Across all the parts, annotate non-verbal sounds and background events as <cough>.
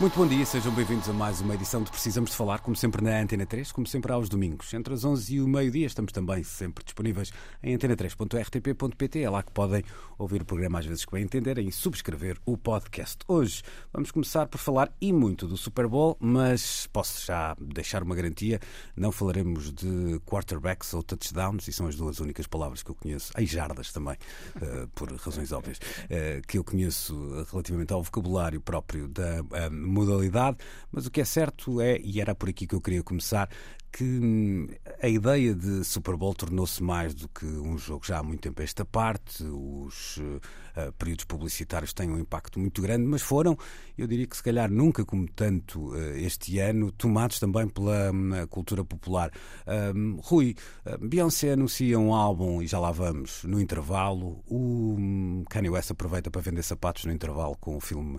Muito bom dia, sejam bem-vindos a mais uma edição de Precisamos de Falar, como sempre na Antena 3, como sempre aos domingos. Entre as 11 e o meio-dia estamos também sempre disponíveis em antena3.rtp.pt, é lá que podem ouvir o programa às vezes que bem entenderem e subscrever o podcast. Hoje vamos começar por falar e muito do Super Bowl, mas posso já deixar uma garantia, não falaremos de quarterbacks ou touchdowns, e são as duas únicas palavras que eu conheço, e jardas também, uh, por razões óbvias, uh, que eu conheço relativamente ao vocabulário próprio da uh, modalidade, mas o que é certo é, e era por aqui que eu queria começar, que hum, a ideia de Super Bowl tornou-se mais do que um jogo já há muito tempo a esta parte. Os uh, períodos publicitários têm um impacto muito grande, mas foram, eu diria que se calhar nunca como tanto uh, este ano, tomados também pela um, cultura popular. Um, Rui, uh, Beyoncé anuncia um álbum e já lá vamos no intervalo. O um, Kanye West aproveita para vender sapatos no intervalo com o filme.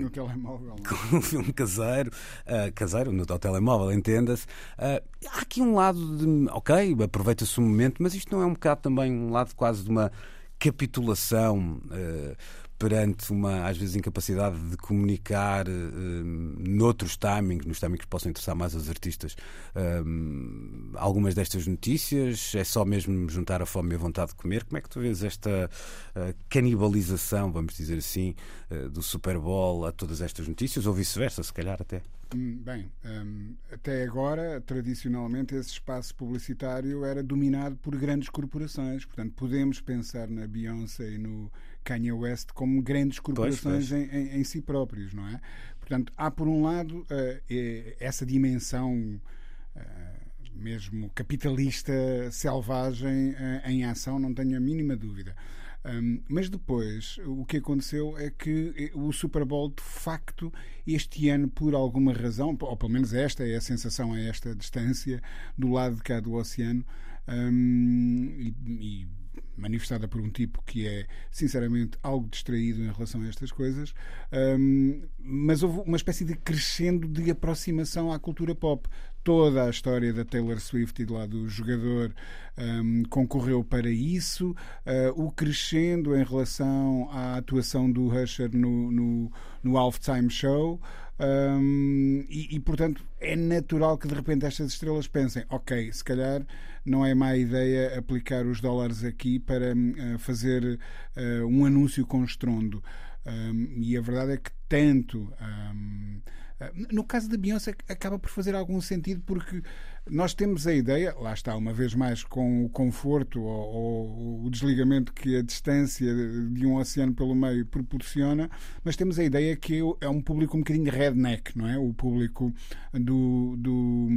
no telemóvel. Com o filme caseiro, caseiro, no telemóvel, entenda-se. Uh, há aqui um lado de, ok, aproveita-se o momento, mas isto não é um bocado também um lado quase de uma capitulação uh, perante uma, às vezes, incapacidade de comunicar uh, noutros timings, nos timings que possam interessar mais aos artistas, uh, algumas destas notícias? É só mesmo juntar a fome e a vontade de comer? Como é que tu vês esta uh, canibalização, vamos dizer assim, do Super Bowl a todas estas notícias, ou vice-versa, se calhar até? Bem, um, até agora, tradicionalmente, esse espaço publicitário era dominado por grandes corporações. Portanto, podemos pensar na Beyoncé e no Kanye West como grandes corporações pois, pois. Em, em, em, si próprios, não é? Portanto, há por um lado uh, essa dimensão uh, mesmo capitalista selvagem uh, em ação, não tenho a mínima dúvida. Um, mas depois, o que aconteceu é que o Super Bowl, de facto, este ano, por alguma razão, ou pelo menos esta é a sensação a esta distância, do lado de cá do oceano, um, e, e manifestada por um tipo que é, sinceramente, algo distraído em relação a estas coisas, um, mas houve uma espécie de crescendo de aproximação à cultura pop. Toda a história da Taylor Swift e lado do jogador um, concorreu para isso. Uh, o crescendo em relação à atuação do Usher no, no, no Halftime Show. Um, e, e, portanto, é natural que de repente estas estrelas pensem: ok, se calhar não é má ideia aplicar os dólares aqui para uh, fazer uh, um anúncio com estrondo. Um, e a verdade é que tanto. Um, no caso da Beyoncé, acaba por fazer algum sentido porque nós temos a ideia, lá está, uma vez mais, com o conforto ou, ou, o desligamento que a distância de um oceano pelo meio proporciona, mas temos a ideia que é um público um bocadinho redneck, não é? O público do, do,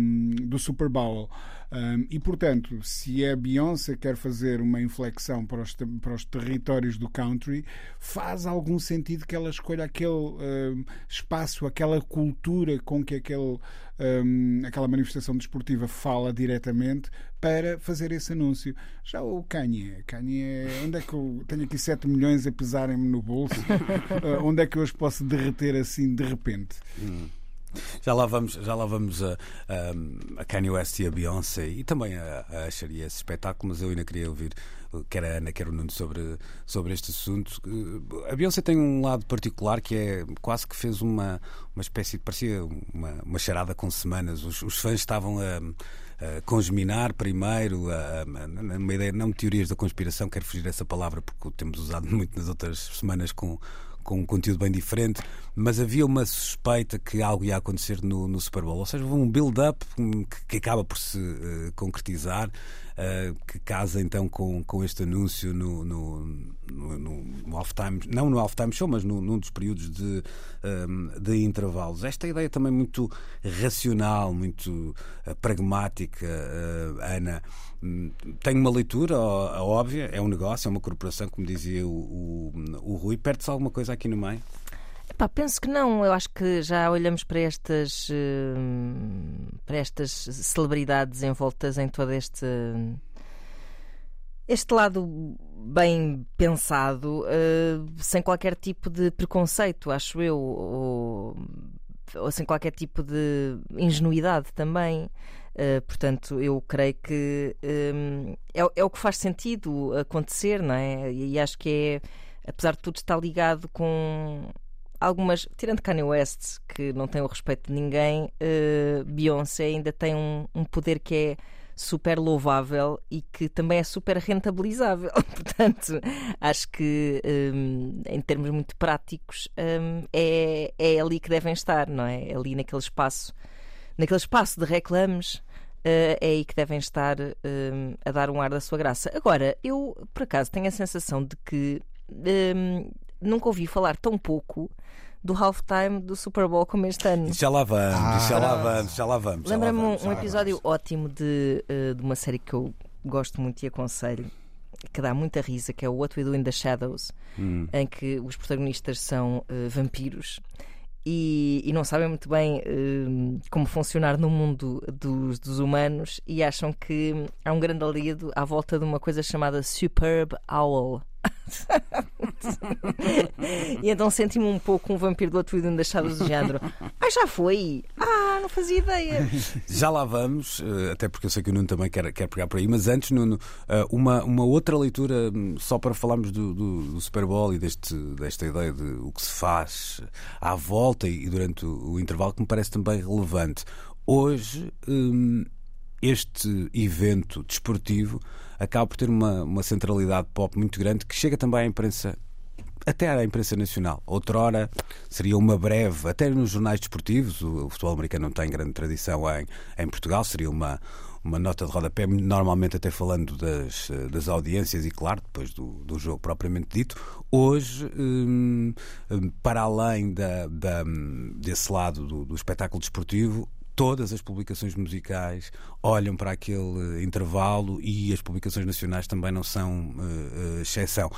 do Super Bowl. Um, e, portanto, se a Beyoncé quer fazer uma inflexão para os, para os territórios do country, faz algum sentido que ela escolha aquele um, espaço, aquela cultura com que aquele, um, aquela manifestação desportiva fala diretamente para fazer esse anúncio. Já o Kanye, Kanye, onde é que eu tenho aqui 7 milhões a pesarem-me no bolso? uh, <laughs> onde é que eu os posso derreter assim de repente? Hum. Já lá vamos, já lá vamos a, a, a Kanye West e a Beyoncé e também a, a e esse espetáculo, mas eu ainda queria ouvir quer a Ana, quer o Nuno sobre, sobre este assunto. A Beyoncé tem um lado particular que é quase que fez uma, uma espécie de. parecia uma, uma charada com semanas. Os, os fãs estavam a congeminar primeiro, uma ideia, não teorias da conspiração, quero fugir essa palavra porque temos usado <laughs> muito nas outras semanas com, com um conteúdo bem diferente, mas havia uma suspeita que algo ia acontecer no, no Super Bowl. Ou seja, houve um build-up que, que, acaba por se uh, concretizar, uh, que casa então com, com este anúncio no, no, no, no halftime, não no halftime show, mas no, num dos períodos de, um, de intervalos. Esta ideia também muito racional, muito uh, pragmática, Ana tem uma leitura óbvia, é um negócio, é uma corporação, como dizia o, o, o Rui. Perde-se alguma coisa aqui no meio? Pá, penso que não. Eu acho que já olhamos para estas, eh, para estas celebridades envoltas em todo este este lado bem pensado, uh, sem qualquer tipo de preconceito, acho eu, ou, ou sem qualquer tipo de ingenuidade também. Uh, portanto, eu creio que um, é, é, o que faz sentido acontecer, não é? E, e acho que é, apesar de tudo, está ligado com algumas, tirando Kanye West, que não tem o respeito de ninguém, uh, Beyoncé ainda tem um, um poder que é super louvável e que também é super rentabilizável. <laughs> Portanto, acho que um, em termos muito práticos um, é, é ali que devem estar, não é? é? Ali naquele espaço, naquele espaço de reclames. Uh, é aí que devem estar a dar um ar da sua graça. Agora, eu por acaso tenho a sensação de que nunca ouvi falar tão pouco do halftime do Super Bowl como este ano. Já lá vamos, ah, já lá vamos, já lá vamos. Lembra-me um, um episódio ótimo de, uh, de uma série que eu gosto muito e aconselho, que dá muita risa, que é o What We Do in the Shadows, hum. em que os protagonistas são uh, vampiros. E, e, não sabem muito bem uh, como funcionar no mundo dos, dos, humanos e acham que há um grande aliado à volta de uma coisa chamada Superb Owl. E então senti-me um pouco um vampiro do outro vídeo deixado do género. Ah, já foi? Ah, não fazia ideia. Já lá vamos, eh, até porque eu sei que o Nuno também quer, quer pegar por aí, mas antes, Nuno, eh, uma, uma outra leitura hum, só para falarmos do, do, do Super Bowl e deste, desta ideia de o que se faz à volta e durante o, o intervalo que me parece também relevante. Hoje, hum, este evento desportivo acaba por ter uma, uma centralidade pop muito grande que chega também à imprensa até à imprensa nacional. Outrora seria uma breve, até nos jornais desportivos, o, o futebol americano não tem grande tradição em, em Portugal, seria uma, uma nota de rodapé, normalmente até falando das, das audiências e, claro, depois do, do jogo propriamente dito. Hoje, hum, hum para além da, da, desse lado do, do espetáculo desportivo, todas as publicações musicais olham para aquele intervalo e as publicações nacionais também não são uh, exceção.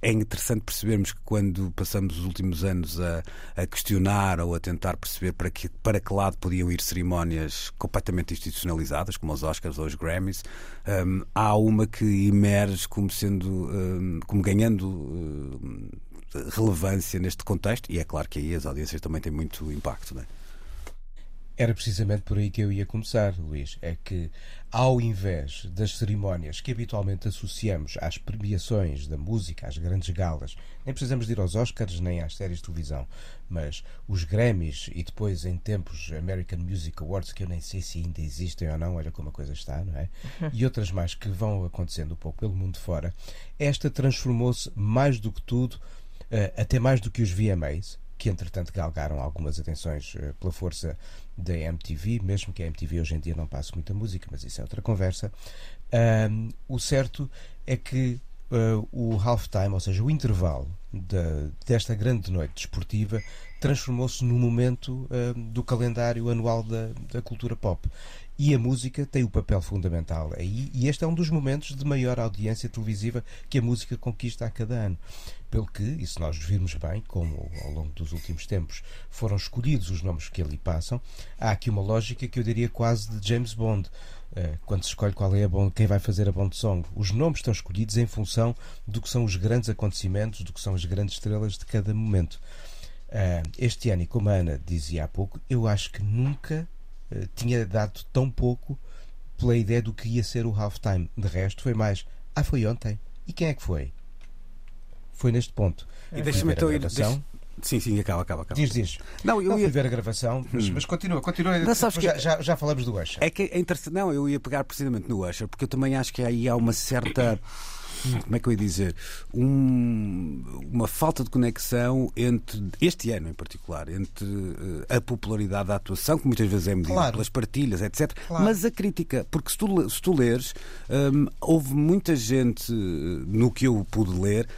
É interessante percebermos que quando passamos os últimos anos a, a, questionar ou a tentar perceber para que, para que lado podiam ir cerimónias completamente institucionalizadas, como os Oscars ou os Grammys, um, há uma que emerge como sendo, um, como ganhando relevância neste contexto, e é claro que aí as audiências também têm muito impacto. Não é? Era precisamente por aí que eu ia começar, Luís. É que, ao invés das cerimónias que habitualmente associamos às premiações da música, às grandes galas, nem precisamos de ir aos Oscars nem às séries de televisão, mas os Grammys e depois, em tempos, American Music Awards, que eu nem sei se ainda existem ou não, olha como a coisa está, não é? <laughs> E outras mais que vão acontecendo um pouco pelo mundo fora, esta transformou-se mais do que tudo, eh, até mais do que os VMAs, que entretanto galgaram algumas atenções eh, pela força da MTV, mesmo que a MTV hoje em dia não passe muita música, mas isso é outra conversa. Um, o certo é que uh, o halftime, ou seja, o intervalo de, desta grande noite desportiva, transformou-se num momento uh, do calendário anual da, da cultura pop. E a música tem o papel fundamental aí, e este é um dos momentos de maior audiência televisiva que a música conquista a cada ano. Pelo que, e se nós virmos bem, como ao longo dos últimos tempos foram escolhidos os nomes que ali passam, há aqui uma lógica que eu diria quase de James Bond. Eh, quando se escolhe qual é a bond, quem vai fazer a Bond Song, os nomes estão escolhidos em função do que são os grandes acontecimentos, do que são as grandes estrelas de cada momento. Eh, este ano, e como a Ana dizia há pouco, eu acho que nunca tinha dado tão pouco pela ideia do que ia ser o halftime. De resto, foi mais. Ah, foi ontem. E quem é que foi? Foi neste ponto. E deixa-me então ir. Deixa... Sim, sim, acaba, acaba. acaba. Diz, diz. Não, eu não ia ver a gravação, mas, hum. mas continua, continua. Não, sabes já, que... já, já falamos do Usher. É que é interessante. Não, eu ia pegar precisamente no Usher, porque eu também acho que aí há uma certa como é que eu ia dizer, um, uma falta de conexão entre, este ano em particular, entre uh, a popularidade da atuação, que muitas vezes é medida claro. pelas partilhas, etc., claro. mas a crítica, porque se tu, se tu leres, um, houve muita gente, eh, no que eu pude ler,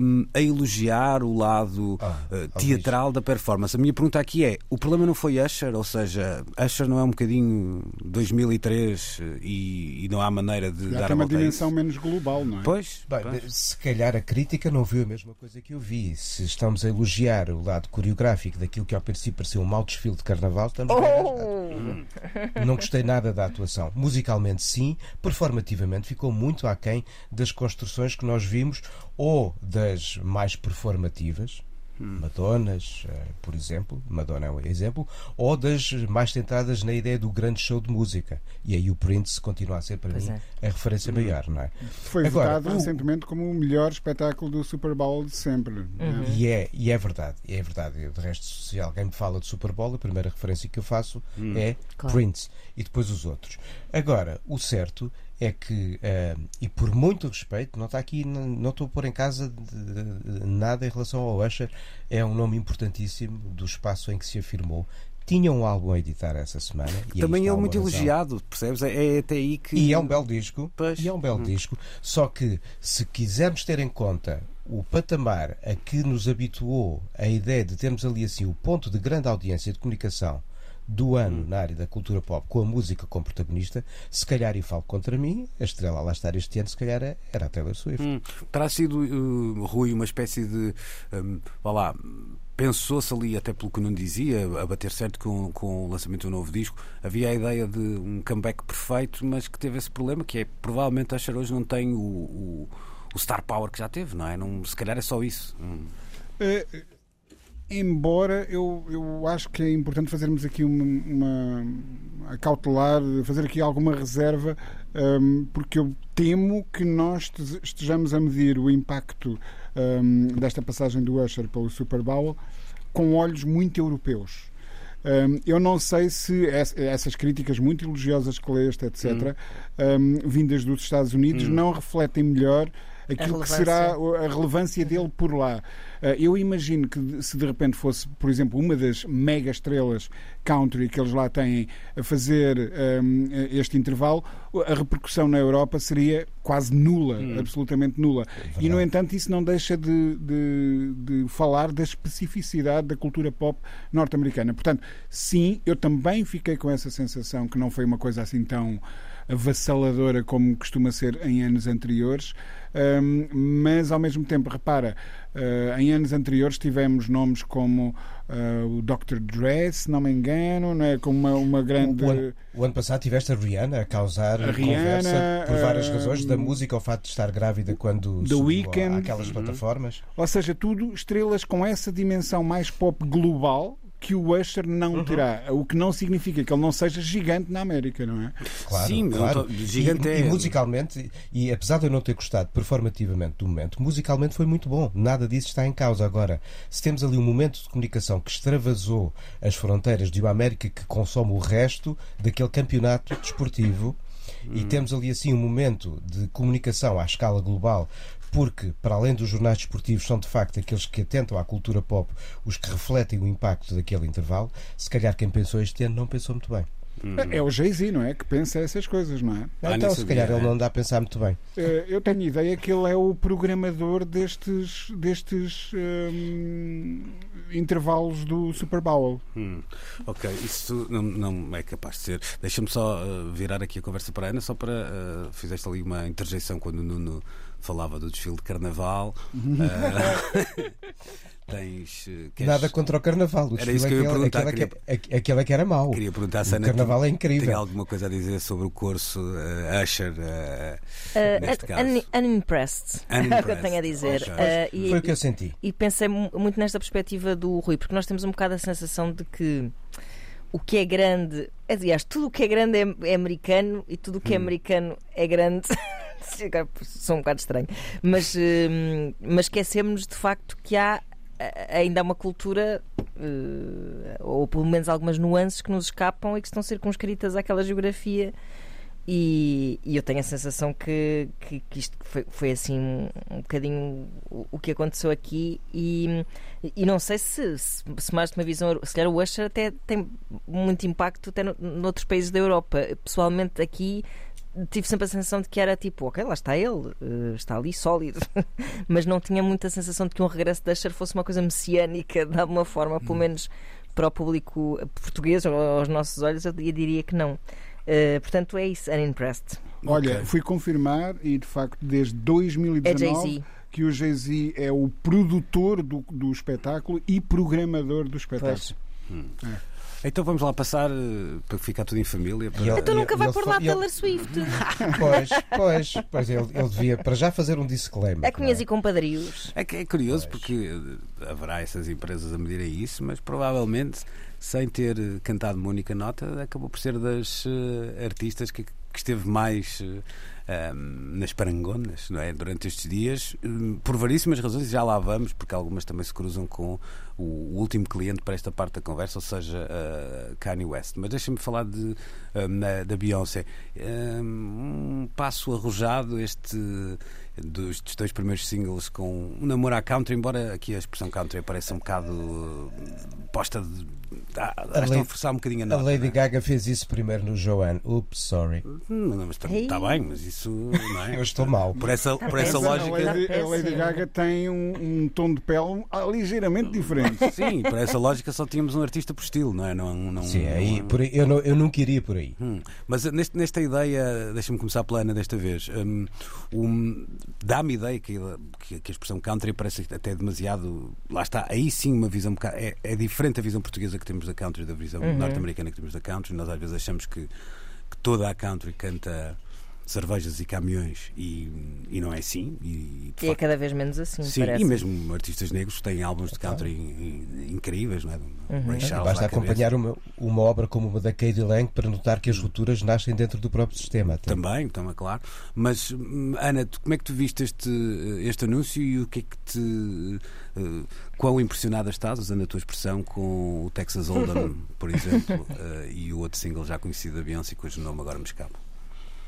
um, a elogiar o lado ah, uh, teatral da performance. A minha pergunta aqui é: o problema não foi Usher? Ou seja, Usher não é um bocadinho 2003 e, e não há maneira de Já dar tem uma dimensão menos global, não é? Pois, Pois, Bem, pois. se calhar a crítica não viu a mesma coisa que eu vi. Se estamos a elogiar o lado coreográfico daquilo que ao princípio parecia um mau desfile de carnaval, estamos. Oh! Não gostei nada da atuação. Musicalmente, sim. Performativamente, ficou muito aquém das construções que nós vimos ou das mais performativas. Madonas, eh, por exemplo, Madonna é um exemplo, ou das mais centradas na ideia do grande show de música. E aí o Prince continua a ser para Pois mim é. a referência maior, não é? Foi Agora, votado o- recentemente como o melhor espetáculo do Super Bowl de sempre. né? E é, e é verdade, e é verdade. Eu, De resto, se alguém me fala de Super Bowl, a primeira referência que eu faço é Claro. Prince e depois os outros. Agora, o certo é que, eh, e por muito respeito, não está aqui, não não estou a pôr em casa de- de nada em relação ao Usher, é um nome importantíssimo do espaço em que se afirmou. Tinha um álbum a editar essa semana. e Também uma muito elogiado, percebes? É, é até aí que. E é um belo disco. Pois. E é um belo disco. Só que se quisermos ter em conta o patamar a que nos habituou a ideia de termos ali assim o ponto de grande audiência de comunicação do ano na área da cultura pop com a música como protagonista, se calhar, e falo contra mim, a estrela a lá estar este ano, se calhar era a Taylor Swift. Hum, terá sido, uh, Rui, uma espécie de. Um, vá lá. Pensou-se ali, até pelo que não dizia, a bater certo com, com o lançamento do novo disco. Havia a ideia de um comeback perfeito, mas que teve esse problema, que é provavelmente a Cher hoje não tem o, o, o star power que já teve, não é? Não, se calhar é só isso. Hum. Eh, embora eu, eu acho que é importante fazermos aqui uma, uma a cautelar, fazer aqui alguma reserva, hum, porque eu temo que nós este- estejamos a medir o impacto hum, desta passagem do Usher pelo Super Bowl com olhos muito europeus. Hum, eu não sei se ess- essas críticas muito elogiosas que leste, etc., hum, vindas dos Estados Unidos, não refletem melhor aquilo que será a relevância dele por lá. Uh, Eu imagino que se de repente fosse, por exemplo, uma das mega estrelas country que eles lá têm a fazer um, este intervalo, a repercussão na Europa seria quase nula, absolutamente nula. E, no entanto, isso não deixa de, de- de falar da especificidade da cultura pop norte-americana. Portanto, sim, eu também fiquei com essa sensação que não foi uma coisa assim tão avassaladora como costuma ser em anos anteriores, hum, mas ao mesmo tempo, repara, uh, em anos anteriores tivemos nomes como uh, o Dr. Dre, se não me engano, não é? como uma, uma grande. O, ano, o ano passado tiveste a Rihanna a causar A conversa Rihanna, por várias ah, razões, da música ao facto de estar grávida quando The Weeknd. àquelas plataformas. Ou seja, tudo estrelas com essa dimensão mais pop global que o Usher não Uhum. terá. O que não significa que ele não seja gigante na América, não é? Claro, Sim, claro. tô- gigante e, é- e musicalmente, e apesar de eu não ter gostado performativamente do momento, musicalmente foi muito bom. Nada disso está em causa. Agora, se temos ali um momento de comunicação que extravasou as fronteiras de uma América que consome o resto daquele campeonato desportivo, e temos ali assim um momento de comunicação à escala global. Porque, para além dos jornais desportivos, são de facto aqueles que atentam à cultura pop os que refletem o impacto daquele intervalo. Se calhar quem pensou este ano não pensou muito bem. É o Jay-Z, não é? Que pensa essas coisas, não é? Ah, nem então, se calhar, ele é. não anda a pensar muito bem. Eh, Eu tenho ideia que ele é o programador destes, destes hum, intervalos do Super Bowl. Hum, ok, isso não, não é capaz de ser. Deixa-me só uh, virar aqui a conversa para a Ana, só para. Uh, fizeste ali uma interjeição quando o Nuno falava do desfile de carnaval. Uh, <laughs> <laughs> tens. uh, queres- Nada contra o carnaval. O Era isso que eu ia aquele- perguntar, Aquele, é que, é- aquele é que era mau. Queria perguntar se O carnaval tem- é incrível. Tem alguma coisa a dizer sobre o curso uh, Usher? uh, Uh, neste un- caso. un- unimpressed, <laughs> é o que eu Unimpressed. tenho a dizer. Uh, e, Foi o que eu senti. e pensei mu- muito nesta perspectiva do Rui, porque nós temos um bocado a sensação de que o que é grande, aliás, tudo o que é grande é, é americano e tudo o que é americano é grande. <laughs> Sou um bocado estranho, mas, hum, mas esquecemos de facto que há ainda há uma cultura, eh, ou pelo menos algumas nuances que nos escapam e que estão circunscritas àquela geografia. E, e eu tenho a sensação que, que, que isto foi, foi assim um, bocadinho o, o que aconteceu aqui e, e não sei se, se, se mais de uma visão se calhar o Usher até tem muito impacto até no, noutros países da Europa pessoalmente aqui tive sempre a sensação de que era tipo, ok, lá está ele, eh, está ali sólido, <laughs> mas não tinha muita sensação de que um regresso de Usher fosse uma coisa messiânica de alguma forma, pelo menos para o público português ou aos nossos olhos, eu diria que não. Uh, portanto, é isso, unimpressed. Olha, Ok. fui confirmar e de facto desde É 2019 Jay-Z. que o Jay-Z é o produtor do, do espetáculo e programador do espetáculo. Pois. Então vamos lá passar eh, para ficar tudo em família. para- E ele- Então nunca vai ele pôr fa- lá ele- Taylor Swift. <laughs> Pois, pois, pois ele, ele devia para já fazer um disclaimer. É cunhas não e compadrios. É, que é curioso porque eh, haverá essas empresas a medirem isso, mas provavelmente, sem ter eh, cantado uma única nota, acabou por ser das eh, artistas que, que esteve mais eh, nas parangonas não é? durante estes dias, hum, por varíssimas razões, já lá vamos, porque algumas também se cruzam com o último cliente para esta parte da conversa, ou seja, uh, Kanye West. Mas deixa-me falar de, um, na- da Beyoncé. Um, um passo arrojado este dos dos dois primeiros singles com um namoro à country, embora aqui a expressão country pareça um bocado uh, posta de. Ah, estão a Lady- forçar um bocadinho a A nota. Lady não é? Gaga fez isso primeiro no Joanne. Oops, sorry. Hum, Não, mas está está bem, mas isso não é? <laughs> Eu estou mal. Por essa, por essa. A lógica. Lady, Tá a Lady péssimo. Gaga tem um, um tom de pele ah, ligeiramente diferente. <laughs> Sim, por essa lógica só tínhamos um artista por estilo, não é? Não, não, Sim, aí, não- por aí- eu, não- eu nunca iria por aí. Hum, Mas neste- nesta ideia, deixa-me começar pela Ana desta vez. Hum, um, Dá-me ideia que, que- que a expressão country parece até demasiado. Lá está, aí sim uma visão. um bocado- É, é diferente a visão portuguesa que temos da country da visão norte-americana que temos da country. Nós às vezes achamos que, que toda a country canta cervejas e caminhões e, e não é assim. E, E é cada vez menos assim, Sim, parece. e mesmo artistas negros têm álbuns de country in- incríveis, não é? Uhum. Ray Charles Basta acompanhar uma, uma obra como uma da Katie Lang para notar que as rupturas nascem dentro do próprio sistema. até. Também, também, claro. Mas, hum, Ana, tu- como é que tu viste este, este anúncio e o que é que te. eh, quão impressionada estás, usando a tua expressão, com o Texas Hold'em, <laughs> por exemplo, eh, e o outro single já conhecido da Beyoncé, cujo nome agora me escapa.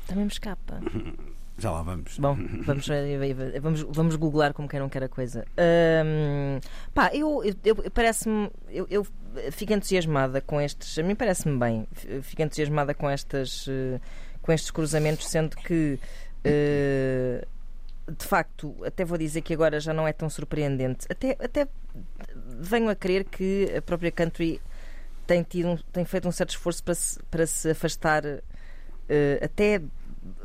Também me escapa. <laughs> Já lá vamos. Bom, vamos, eh, vamos, vamos googlar como quem não quer a coisa. Ahm, pá, eu, eu, eu- parece-me. Eu, eu fico entusiasmada com estes. A mim parece-me bem. Fico entusiasmada com estas. eh, com estes cruzamentos, sendo que. eh, de facto, até vou dizer que agora já não é tão surpreendente. Até, até venho a crer que a própria country tem, tido, um- tem feito um certo esforço para se, para se afastar eh, até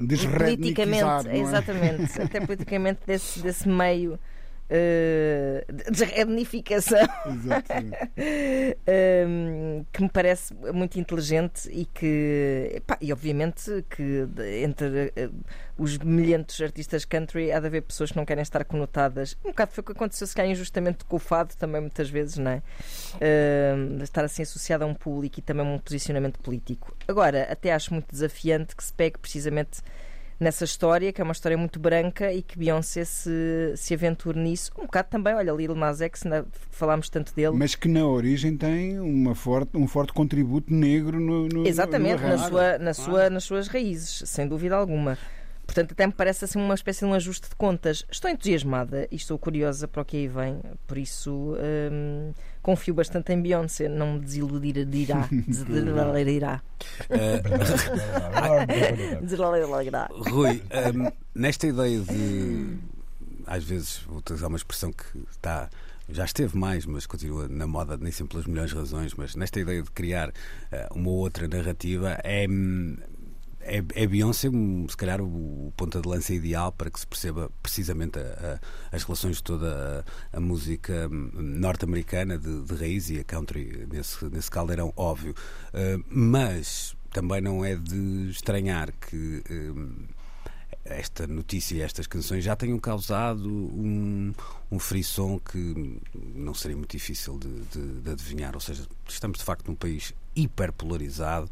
Desredniquizar, politicamente, é? exatamente, até politicamente desse, desse meio desrednificação um, <laughs> que me parece muito inteligente e que, epá, e obviamente que entre eh, os milhentos artistas country há de haver pessoas que não querem estar conotadas. Um bocado foi o que aconteceu, se calhar injustamente com o fado também, muitas vezes, não é? Um, estar assim associado a um público e também a um posicionamento político. Agora, até acho muito desafiante que se pegue precisamente nessa história, que é uma história muito branca e que Beyoncé se, se aventure nisso. Um bocado também, olha, Lil Nas X, falámos tanto dele. Mas que na origem tem uma forte, um forte contributo negro no, no Exatamente, no na sua, na sua, nas suas raízes, sem dúvida alguma. Portanto, até me parece assim uma espécie de um ajuste de contas. Estou entusiasmada e estou curiosa para o que aí vem, por isso hum, confio bastante em Beyoncé, não me desiludirá. <laughs> desiludirá. Desiludirá. Rui, hum, nesta ideia de. Às vezes vou utilizar uma expressão que está. Já esteve mais, mas continua na moda, nem sempre pelas melhores razões. Mas nesta ideia de criar eh, uma outra narrativa, é, hum, é, é Beyoncé, se calhar, o, ponta de lança ideal para que se perceba precisamente a- a- as relações de toda a, a música hum, norte-americana de, de raiz e a country nesse, nesse caldeirão, óbvio. Eh, mas também não é de estranhar que. hum, esta notícia e estas canções já tenham causado um, um frisson que não seria muito difícil de, de- de adivinhar. Ou seja, estamos de facto num país hiperpolarizado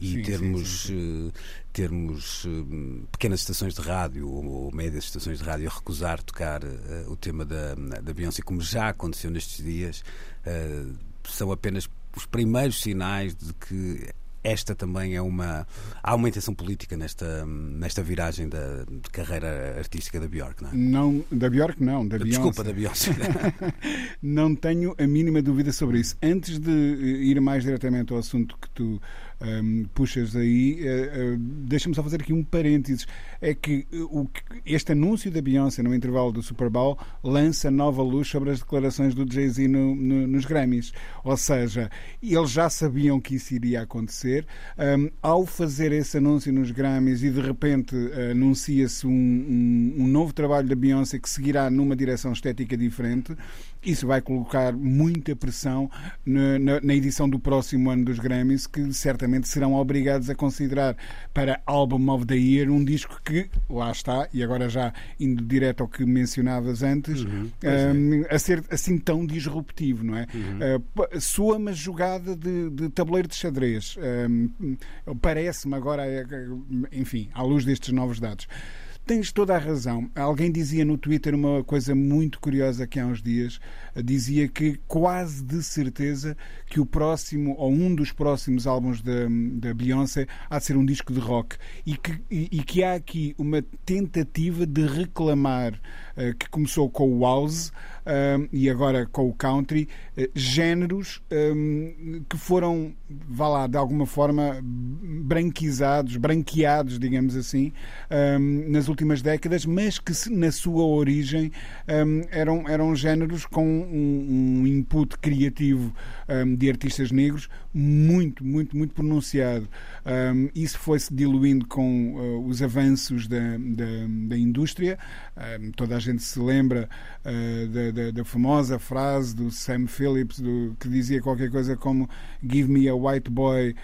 e Sim, sim, termos, sim, eh, termos eh, pequenas estações de rádio ou, médias estações de rádio a recusar tocar eh, o tema da, da Beyoncé, como já aconteceu nestes dias, eh, são apenas os primeiros sinais de que esta também é uma. Há uma intenção política nesta, nesta viragem da de carreira artística da Bjork, não é? Não, da Bjork não, da Desculpa, Beyoncé. da Beyoncé. <laughs> Não tenho a mínima dúvida sobre isso. Antes de ir mais diretamente ao assunto que tu um, puxas aí, uh, uh, deixa-me só fazer aqui um parênteses. É que, o, este anúncio da Beyoncé no intervalo do Super Bowl lança nova luz sobre as declarações do Jay-Z no, no, nos Grammys. Ou seja, eles já sabiam que isso iria acontecer. Um, ao fazer esse anúncio nos Grammys e de repente anuncia-se um, um, um novo trabalho da Beyoncé que seguirá numa direção estética diferente, isso vai colocar muita pressão na, na, na, edição do próximo ano dos Grammys, que certamente serão obrigados a considerar para Album of the Year um disco que, lá está, e agora já indo direto ao que mencionavas antes, uhum, um, é. a ser assim tão disruptivo, não é? Uhum. Uh, soa uma jogada de, de, tabuleiro de xadrez. Um, Parece-me agora, enfim, à luz destes novos dados. Tens toda a razão. Alguém dizia no Twitter uma coisa muito curiosa que há uns dias. Dizia que quase de certeza que o próximo, ou um dos próximos álbuns da, da Beyoncé há de ser um disco de rock. E que, e, e que há aqui uma tentativa de reclamar, uh, que começou com o house uh, e agora com o country, uh, géneros um, que foram, vá lá, de alguma forma branquizados, branqueados, digamos assim, um, nas últimas décadas, mas que na sua origem um, eram, eram géneros com um, um input criativo um, de artistas negros muito, muito, muito pronunciado. isso foi-se diluindo com uh, os avanços da, da, da indústria. toda a gente se lembra uh, da, da, da, famosa frase do Sam Phillips do, que dizia qualquer coisa como Give me a white boy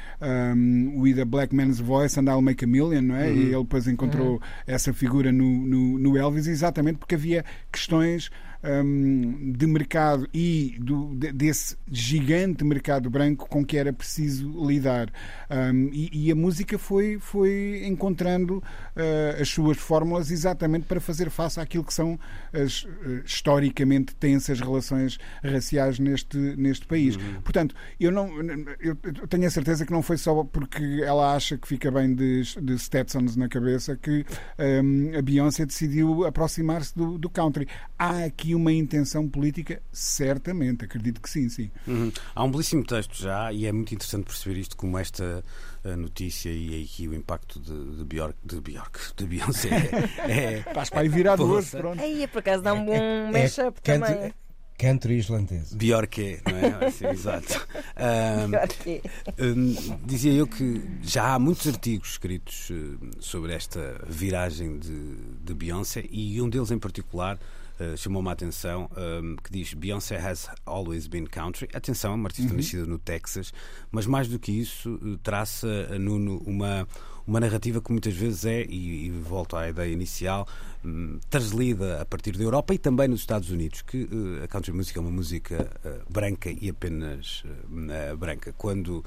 with a black man's voice and I'll make a million, não é? Uhum. E ele depois encontrou uhum. essa figura no, no, no Elvis, exatamente porque havia questões um, de mercado e do, desse gigante mercado branco com que era preciso lidar. Um, e, e, a música foi, foi encontrando uh, as suas fórmulas exatamente para fazer face àquilo que são as uh, historicamente tensas relações raciais neste, neste país. Uhum. Portanto, eu, não, eu tenho a certeza que não foi só porque ela acha que fica bem de, de Stetsons na cabeça que um, a Beyoncé decidiu aproximar-se do, do country. Há aqui uma intenção política? Certamente, acredito que sim, sim. Uhum. Há um belíssimo texto já e é muito interessante perceber isto como esta notícia e aqui o impacto de, de Bjork, de Bjork, de Beyoncé. É, <laughs> é, Estás para aí virar hoje, pronto. Aí, por acaso dá um bom é, é mashup é, também. Country islandês. Bjork, não é? Assim, <laughs> exato. Um, dizia eu que já há muitos artigos escritos eh, sobre esta viragem de, de Beyoncé e um deles em particular eh, chamou-me a atenção, um, que diz Beyoncé has always been country. Atenção, uma artista uhum. nascida no Texas, mas mais do que isso, eh, traça, uh, Nuno, uma, uma narrativa que muitas vezes é, e, e volto à ideia inicial, um, translida a partir da Europa e também nos Estados Unidos, que uh, a country music é uma música uh, branca e apenas branca. Quando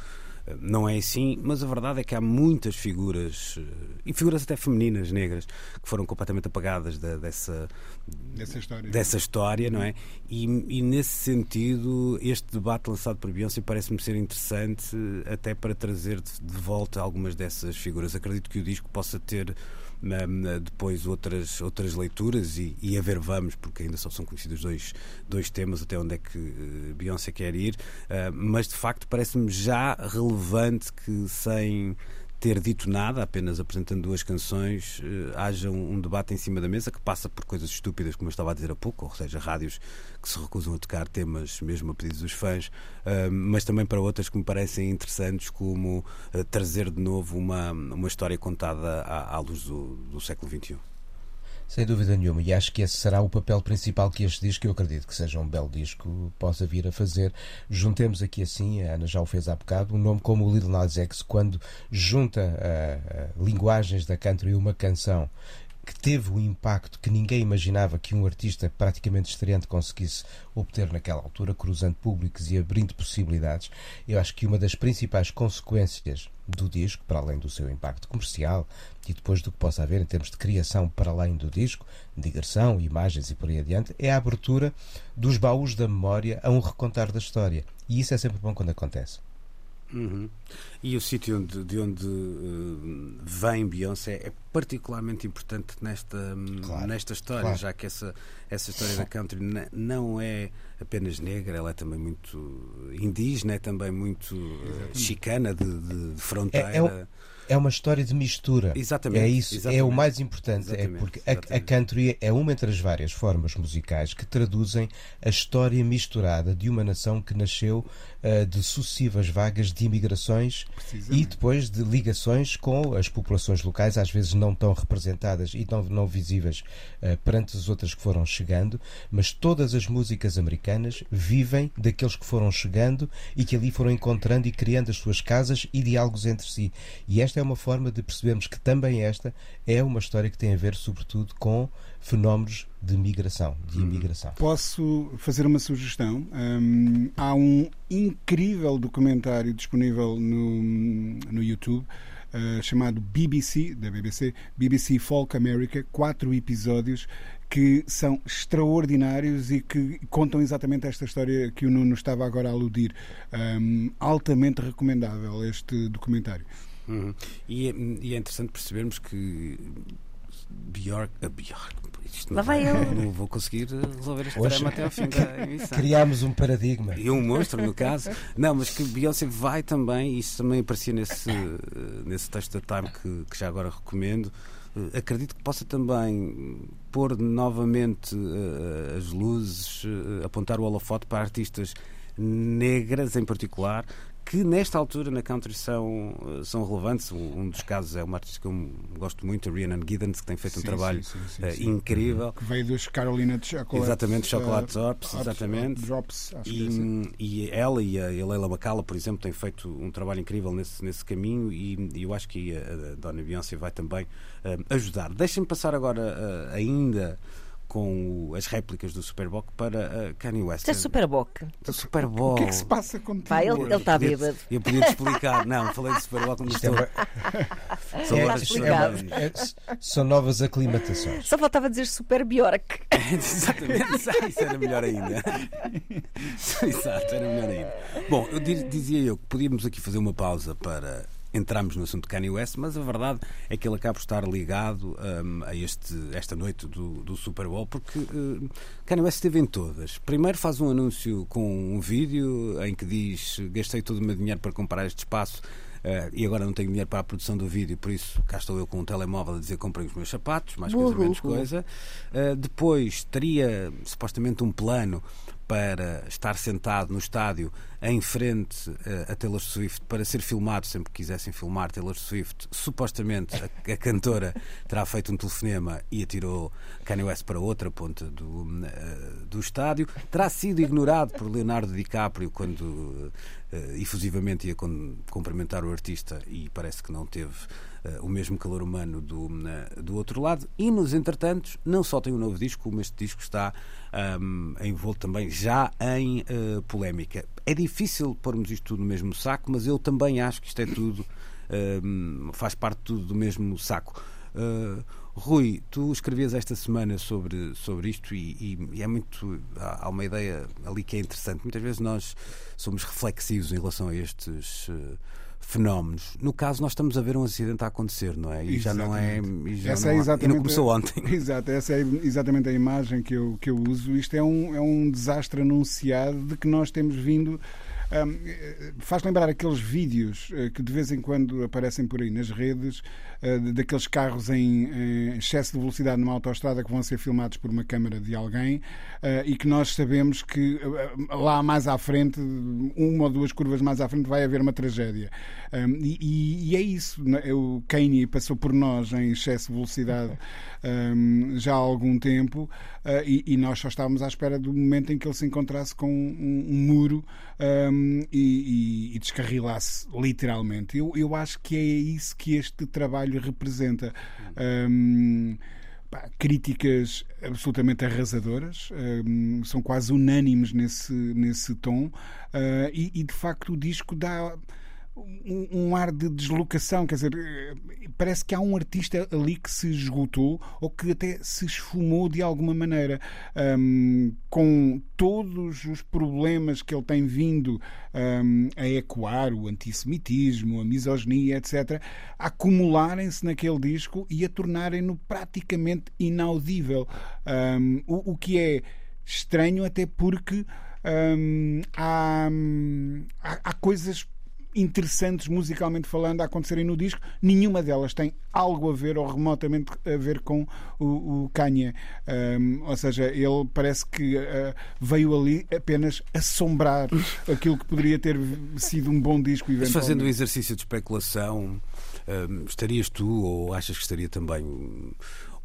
não é assim, mas a verdade é que há muitas figuras, eh, e figuras até femininas negras, que foram completamente apagadas da, dessa, dessa história, dessa história não é? E, e, nesse sentido, este debate lançado por Beyoncé parece-me ser interessante até para trazer de, de volta algumas dessas figuras. Acredito que o disco possa ter depois outras, outras leituras e, e a ver vamos, porque ainda só são conhecidos dois, dois temas até onde é que uh, Beyoncé quer ir, uh, mas de facto parece-me já relevante que sem ter dito nada, apenas apresentando duas canções, eh, haja um, debate em cima da mesa que passa por coisas estúpidas, como eu estava a dizer há pouco, ou seja, rádios que se recusam a tocar temas mesmo a pedidos dos fãs, uh, mas também para outras que me parecem interessantes, como uh, trazer de novo uma, uma história contada à, à luz do, do século XXI. Sem dúvida nenhuma, e acho que esse será o papel principal que este disco, eu acredito que seja um belo disco, possa vir a fazer. Juntemos aqui assim, a Ana já o fez há bocado, um nome como o Little Nas X, quando junta uh, linguagens da country e uma canção que teve o impacto que ninguém imaginava que um artista praticamente estreante conseguisse obter naquela altura, cruzando públicos e abrindo possibilidades. Eu acho que uma das principais consequências do disco, para além do seu impacto comercial e depois do que possa haver em termos de criação para além do disco, digressão, imagens e por aí adiante, é a abertura dos baús da memória a um recontar da história. E isso é sempre bom quando acontece. Uhum. E o sítio onde, de onde uh, vem Beyoncé é particularmente importante nesta, Claro, nesta história, claro. já que essa, essa história da country não é apenas negra, ela é também muito indígena, é também muito uh, chicana de, de- de fronteira. É- é É uma história de mistura. Exatamente, É isso, é exatamente. o mais importante. É porque a, a country é uma entre as várias formas musicais que traduzem a história misturada de uma nação que nasceu ah, de sucessivas vagas de imigrações e depois de ligações com as populações locais, às vezes não tão representadas e não, não visíveis ah, perante as outras que foram chegando, mas todas as músicas americanas vivem daqueles que foram chegando e que ali foram encontrando e criando as suas casas e diálogos entre si. E esta é uma forma de percebermos que também esta é uma história que tem a ver, sobretudo, com fenómenos de migração, de imigração. Posso fazer uma sugestão? Hum, há um incrível documentário disponível no, no YouTube. uh, chamado BBC, da BBC, BBC Folk America, quatro episódios que são extraordinários e que contam exatamente esta história que o Nuno estava agora a aludir. Hum, altamente recomendável este documentário. Uhum. E, é, e é interessante percebermos que Bjork. A Bjork isto Lá não, vai ele. não vou conseguir resolver este Hoje- problema até ao fim da <laughs> emissão. Criámos um paradigma. E um monstro, no caso. Não, mas que Beyoncé vai também, isso também aparecia nesse, nesse texto da Time que, que já agora recomendo. Eh, Acredito que possa também pôr novamente eh, as luzes, eh, apontar o holofote para artistas negras em particular, que nesta altura na country são, eh, são relevantes. Um, dos casos é uma artista que eu gosto muito, a Rhiannon Giddens, que tem feito um Sim, trabalho sim, sim, eh, sim. incrível. Que veio dos Carolina de Chocolate. Exatamente, Chocolate uh, Drops, exatamente. Drops, acho que é assim. E, e ela e a, e a Leila Macala, por exemplo, têm feito um trabalho incrível nesse, nesse caminho e, e eu acho que a, a Dona Beyoncé vai também eh, ajudar. Deixem-me passar agora eh, ainda com o- as réplicas do Super Bowl para eh, Kanye West. Isto é Super Bock. O Super Bowl. O que é que se passa contigo? Pá, ele está bêbado. Eu podia te explicar. Não, falei de Super Bowl quando Isto é estou. uma- <laughs> São é- horas isto é é- são novas aclimatações. Só faltava dizer Super Bjork. <laughs> Exatamente, Ah, isso era melhor ainda. <laughs> Exato, era melhor ainda. Bom, eu di- dizia eu que podíamos aqui fazer uma pausa para entrarmos no assunto de Kanye West, mas a verdade é que ele acaba por estar ligado hum, a este, esta noite do, do Super Bowl, porque hum, Kanye West esteve em todas. Primeiro faz um anúncio com um vídeo em que diz gastei todo o meu dinheiro para comprar este espaço eh, e agora não tenho dinheiro para a produção do vídeo, por isso cá estou eu com um telemóvel a dizer comprem os meus sapatos, mais coisa, menos coisa. Uh, depois teria supostamente um plano para estar sentado no estádio em frente uh, a Taylor Swift para ser filmado sempre que quisessem filmar Taylor Swift. Supostamente a, a cantora <laughs> terá feito um telefonema e atirou Kanye West para outra ponta do, uh, do estádio. Terá sido ignorado por Leonardo DiCaprio quando uh, efusivamente ia cumprimentar o artista e parece que não teve eh, o mesmo calor humano do, do outro lado. E nos entretantos, não só tem um novo disco, como este disco está ahm, envolto também já em eh, polémica. É difícil pormos isto tudo no mesmo saco, mas eu também acho que isto é tudo, ahm, faz parte tudo do mesmo saco. Uh, Rui, tu escrevias esta semana sobre, sobre isto e, e- e é muito. Há, há uma ideia ali que é interessante. Muitas vezes nós somos reflexivos em relação a estes uh, fenómenos. No caso, nós estamos a ver um acidente a acontecer, não é? E já não é. E já Essa não, é há- e exatamente não começou ontem. <laughs> Exato, essa é exatamente a imagem que eu, que eu uso. Isto é um, é um desastre anunciado de que nós temos vindo. hum, eh, faz lembrar aqueles vídeos eh, que de vez em quando aparecem por aí nas redes, de- daqueles carros em, em excesso de velocidade numa autoestrada que vão ser filmados por uma câmara de alguém eh, e que nós sabemos que eh, lá mais à frente, uma ou duas curvas mais à frente, vai haver uma tragédia. E, e- é isso. né? O Kanye passou por nós em excesso de velocidade <laughs> já há algum tempo eh, e, nós só estávamos à espera do momento em que ele se encontrasse com um, um muro e, e- e descarrilasse literalmente. Eu, eu acho que é isso que este trabalho representa. Hum, pá, críticas absolutamente arrasadoras, hum, são quase unânimes nesse, nesse tom, ah, e, e, de facto o disco dá um, um, ar de deslocação, quer dizer, eh, parece que há um artista ali que se esgotou ou que até se esfumou de alguma maneira, um, com todos os problemas que ele tem vindo um, a ecoar, o antissemitismo, a misoginia, etc., acumularem-se naquele disco e a tornarem-no praticamente inaudível. o, o que é estranho, até porque. há, há, há coisas interessantes musicalmente falando a acontecerem no disco. Nenhuma delas tem algo a ver ou remotamente a ver com o, o Kanye. Um, ou seja, ele parece que uh, veio ali apenas assombrar aquilo que poderia ter sido um bom disco. Mas fazendo o um exercício de especulação, um, estarias tu ou achas que estaria também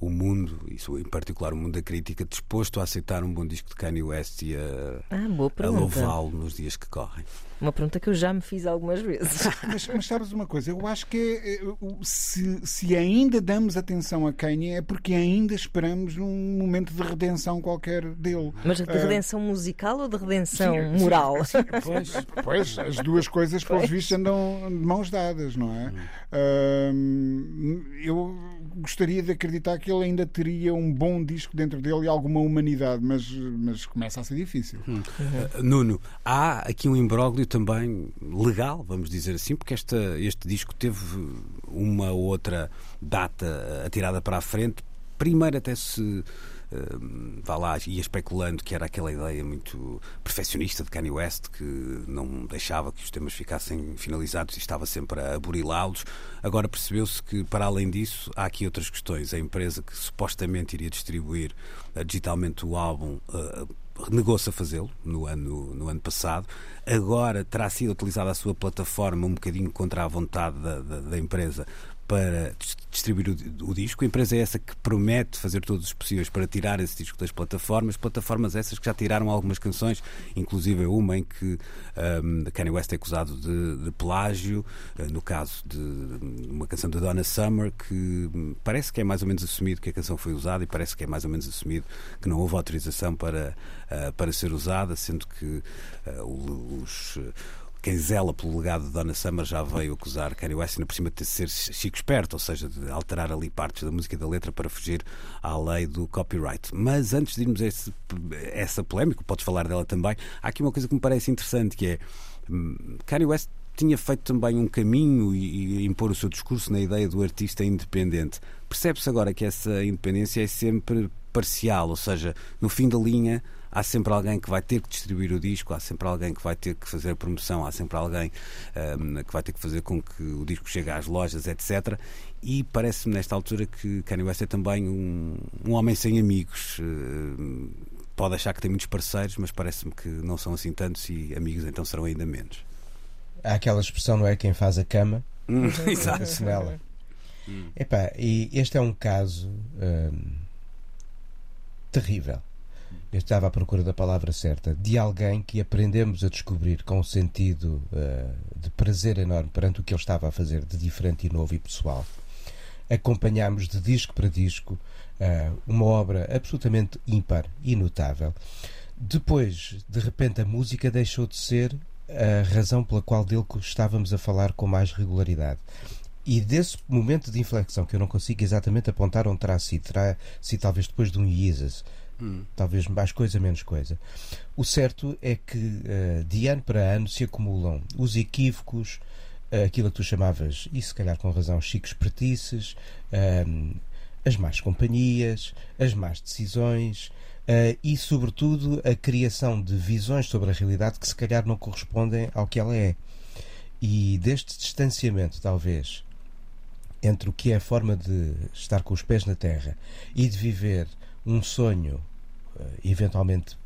o mundo, isso em particular o mundo da crítica, disposto a aceitar um bom disco de Kanye West e a, ah, a louvá-lo nos dias que correm? Uma pergunta que eu já me fiz algumas vezes. mas, mas sabes uma coisa? Eu acho que é, se, se ainda damos atenção a Kanye é porque ainda esperamos um momento de redenção qualquer dele. Mas de redenção uh, musical ou de redenção sim, moral? Sim, sim, pois, pois, as duas coisas, pelos vistos, andam de mãos dadas, não é? Uh, eu gostaria de acreditar que ele ainda teria um bom disco dentro dele e alguma humanidade, mas, mas começa a ser difícil. Hum. Uh, Nuno, há aqui um imbróglio também legal, vamos dizer assim, porque esta, este disco teve uma ou outra data atirada para a frente. Primeiro até se uh, vá lá, ia especulando que era aquela ideia muito perfeccionista de Kanye West, que não deixava que os temas ficassem finalizados e estava sempre a burilá-los. Agora percebeu-se que, para além disso, há aqui outras questões. A empresa que supostamente iria distribuir uh, digitalmente o álbum. Uh, negou-se a fazê-lo no ano, no ano passado. Agora terá sido utilizada a sua plataforma um bocadinho contra a vontade da, da, da empresa para distribuir o, o, disco. A empresa é essa que promete fazer todos os possíveis para tirar esse disco das plataformas. Plataformas essas que já tiraram algumas canções, inclusive uma em que um, Kanye West é acusado de, de plágio, uh, no caso de uma canção da Donna Summer, que parece que é mais ou menos assumido que a canção foi usada e parece que é mais ou menos assumido que não houve autorização para, uh, para ser usada, sendo que uh, os quem zela pelo legado de Donna Summer já veio acusar Kanye West, ainda por cima de ser chico esperto, ou seja, de alterar ali partes da música e da letra para fugir à lei do copyright. Mas antes de irmos a esse, essa polémica, podes falar dela também, há aqui uma coisa que me parece interessante que é hum, Kanye West tinha feito também um caminho e, e impor o seu discurso na ideia do artista independente. Percebe-se agora que essa independência é sempre parcial, ou seja, no fim da linha há sempre alguém que vai ter que distribuir o disco, há sempre alguém que vai ter que fazer a promoção, há sempre alguém um, que vai ter que fazer com que o disco chegue às lojas, etc. E parece-me nesta altura que Kanye West é também um, um homem sem amigos. Uh, pode achar que tem muitos parceiros, mas parece-me que não são assim tantos e amigos então serão ainda menos. Há aquela expressão, não é? Quem faz a cama, hum, Exato. nela. Hum. Epá, e este é um caso hum, terrível eu estava à procura da palavra certa, de alguém que aprendemos a descobrir com um sentido uh, de prazer enorme perante o que ele estava a fazer de diferente e novo e pessoal. Acompanhámos de disco para disco uh, uma obra absolutamente ímpar e notável. Depois, de repente, a música deixou de ser a razão pela qual dele estávamos a falar com mais regularidade. E desse momento de inflexão, que eu não consigo exatamente apontar onde terá sido, terá sido talvez depois de um Jesus, Talvez mais coisa, menos coisa. O certo é que uh, de ano para ano se acumulam os equívocos, uh, aquilo que tu chamavas, e se calhar com razão, chicos pertices, uh, as más companhias, as más decisões. Uh, e, sobretudo, a criação de visões sobre a realidade que se calhar não correspondem ao que ela é. E deste distanciamento, talvez, entre o que é a forma de estar com os pés na terra e de viver um sonho eh, eventualmente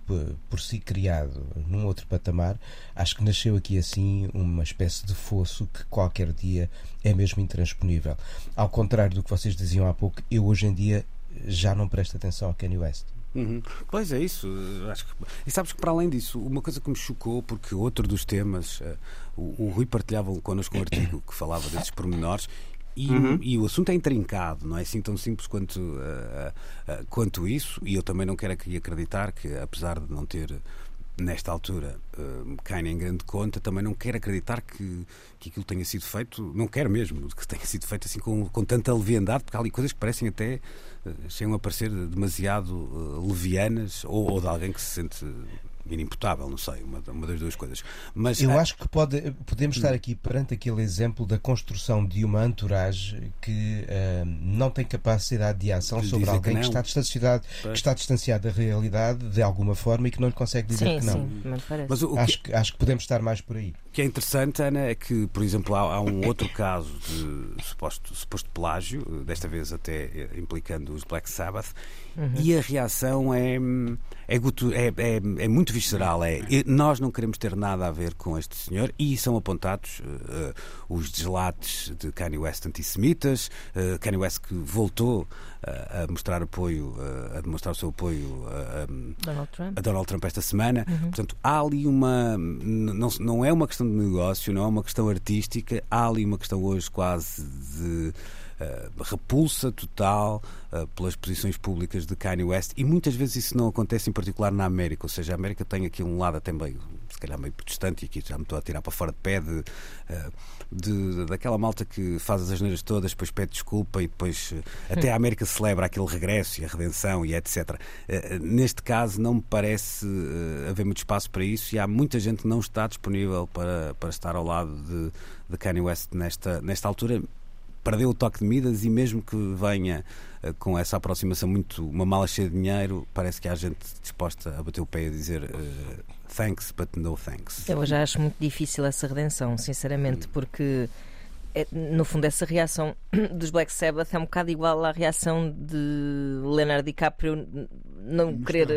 por si criado num outro patamar, acho que nasceu aqui assim uma espécie de fosso que qualquer dia é mesmo intransponível. Ao contrário do que vocês diziam há pouco, eu hoje em dia já não presto atenção ao Kanye West. Uhum. Pois é isso. Acho que... E sabes que para além disso, uma coisa que me chocou, porque outro dos temas, uh, o, o Rui partilhava connosco um artigo que falava desses pormenores e, uhum. e, o assunto é intrincado, não é assim tão simples quanto, uh, uh, quanto isso. E eu também não quero aqui acreditar que, apesar de não ter nesta altura, uh, cai em grande conta, também não quer acreditar que, que aquilo tenha sido feito, não quer mesmo que tenha sido feito assim com, com tanta leviandade, porque há ali coisas que parecem até uh, chegam a parecer demasiado uh, levianas ou, ou de alguém que se sente inimputável, não sei, uma, uma das duas coisas. Mas eu acho que pode, podemos estar aqui perante aquele exemplo da construção de uma entourage que uh, não tem capacidade de ação sobre alguém que, que, está distanciado, que está distanciado da realidade de alguma forma e que não lhe consegue dizer sim, que não. Sim, Mas o, acho, que, acho que podemos estar mais por aí. O que é interessante, Ana, é que, por exemplo, há, há um outro caso de suposto, suposto plágio, desta vez até eh, implicando os Black Sabbath, uhum. e a reação é, é, é, é, é muito visceral. É, nós não queremos ter nada a ver com este senhor e são apontados uh, os deslates de Kanye West antissemitas, uh, Kanye West que voltou a mostrar apoio, a demonstrar o seu apoio a, Donald Trump. a Donald Trump esta semana. Uhum. Portanto, há ali uma. Não, não é uma questão de negócio, não é uma questão artística, há ali uma questão hoje quase de uh, repulsa total uh, pelas posições públicas de Kanye West e muitas vezes isso não acontece em particular na América, ou seja, a América tem aqui um lado até meio, calhar meio protestante e aqui já me estou a tirar para fora de pé de, uh, de daquela malta que faz as asneiras todas, depois pede desculpa e depois até a América celebra aquele regresso e a redenção e etc. neste caso não me parece haver muito espaço para isso e há muita gente que não está disponível para, para estar ao lado de, de Kanye West nesta, nesta altura perdeu o toque de Midas e mesmo que venha uh, com essa aproximação muito uma mala cheia de dinheiro, parece que há gente disposta a bater o pé e dizer uh, thanks, but no thanks. Eu já acho muito difícil essa redenção, sinceramente, porque é, no fundo essa reação <coughs> dos Black Sabbath é um bocado igual à reação de Leonardo DiCaprio não querer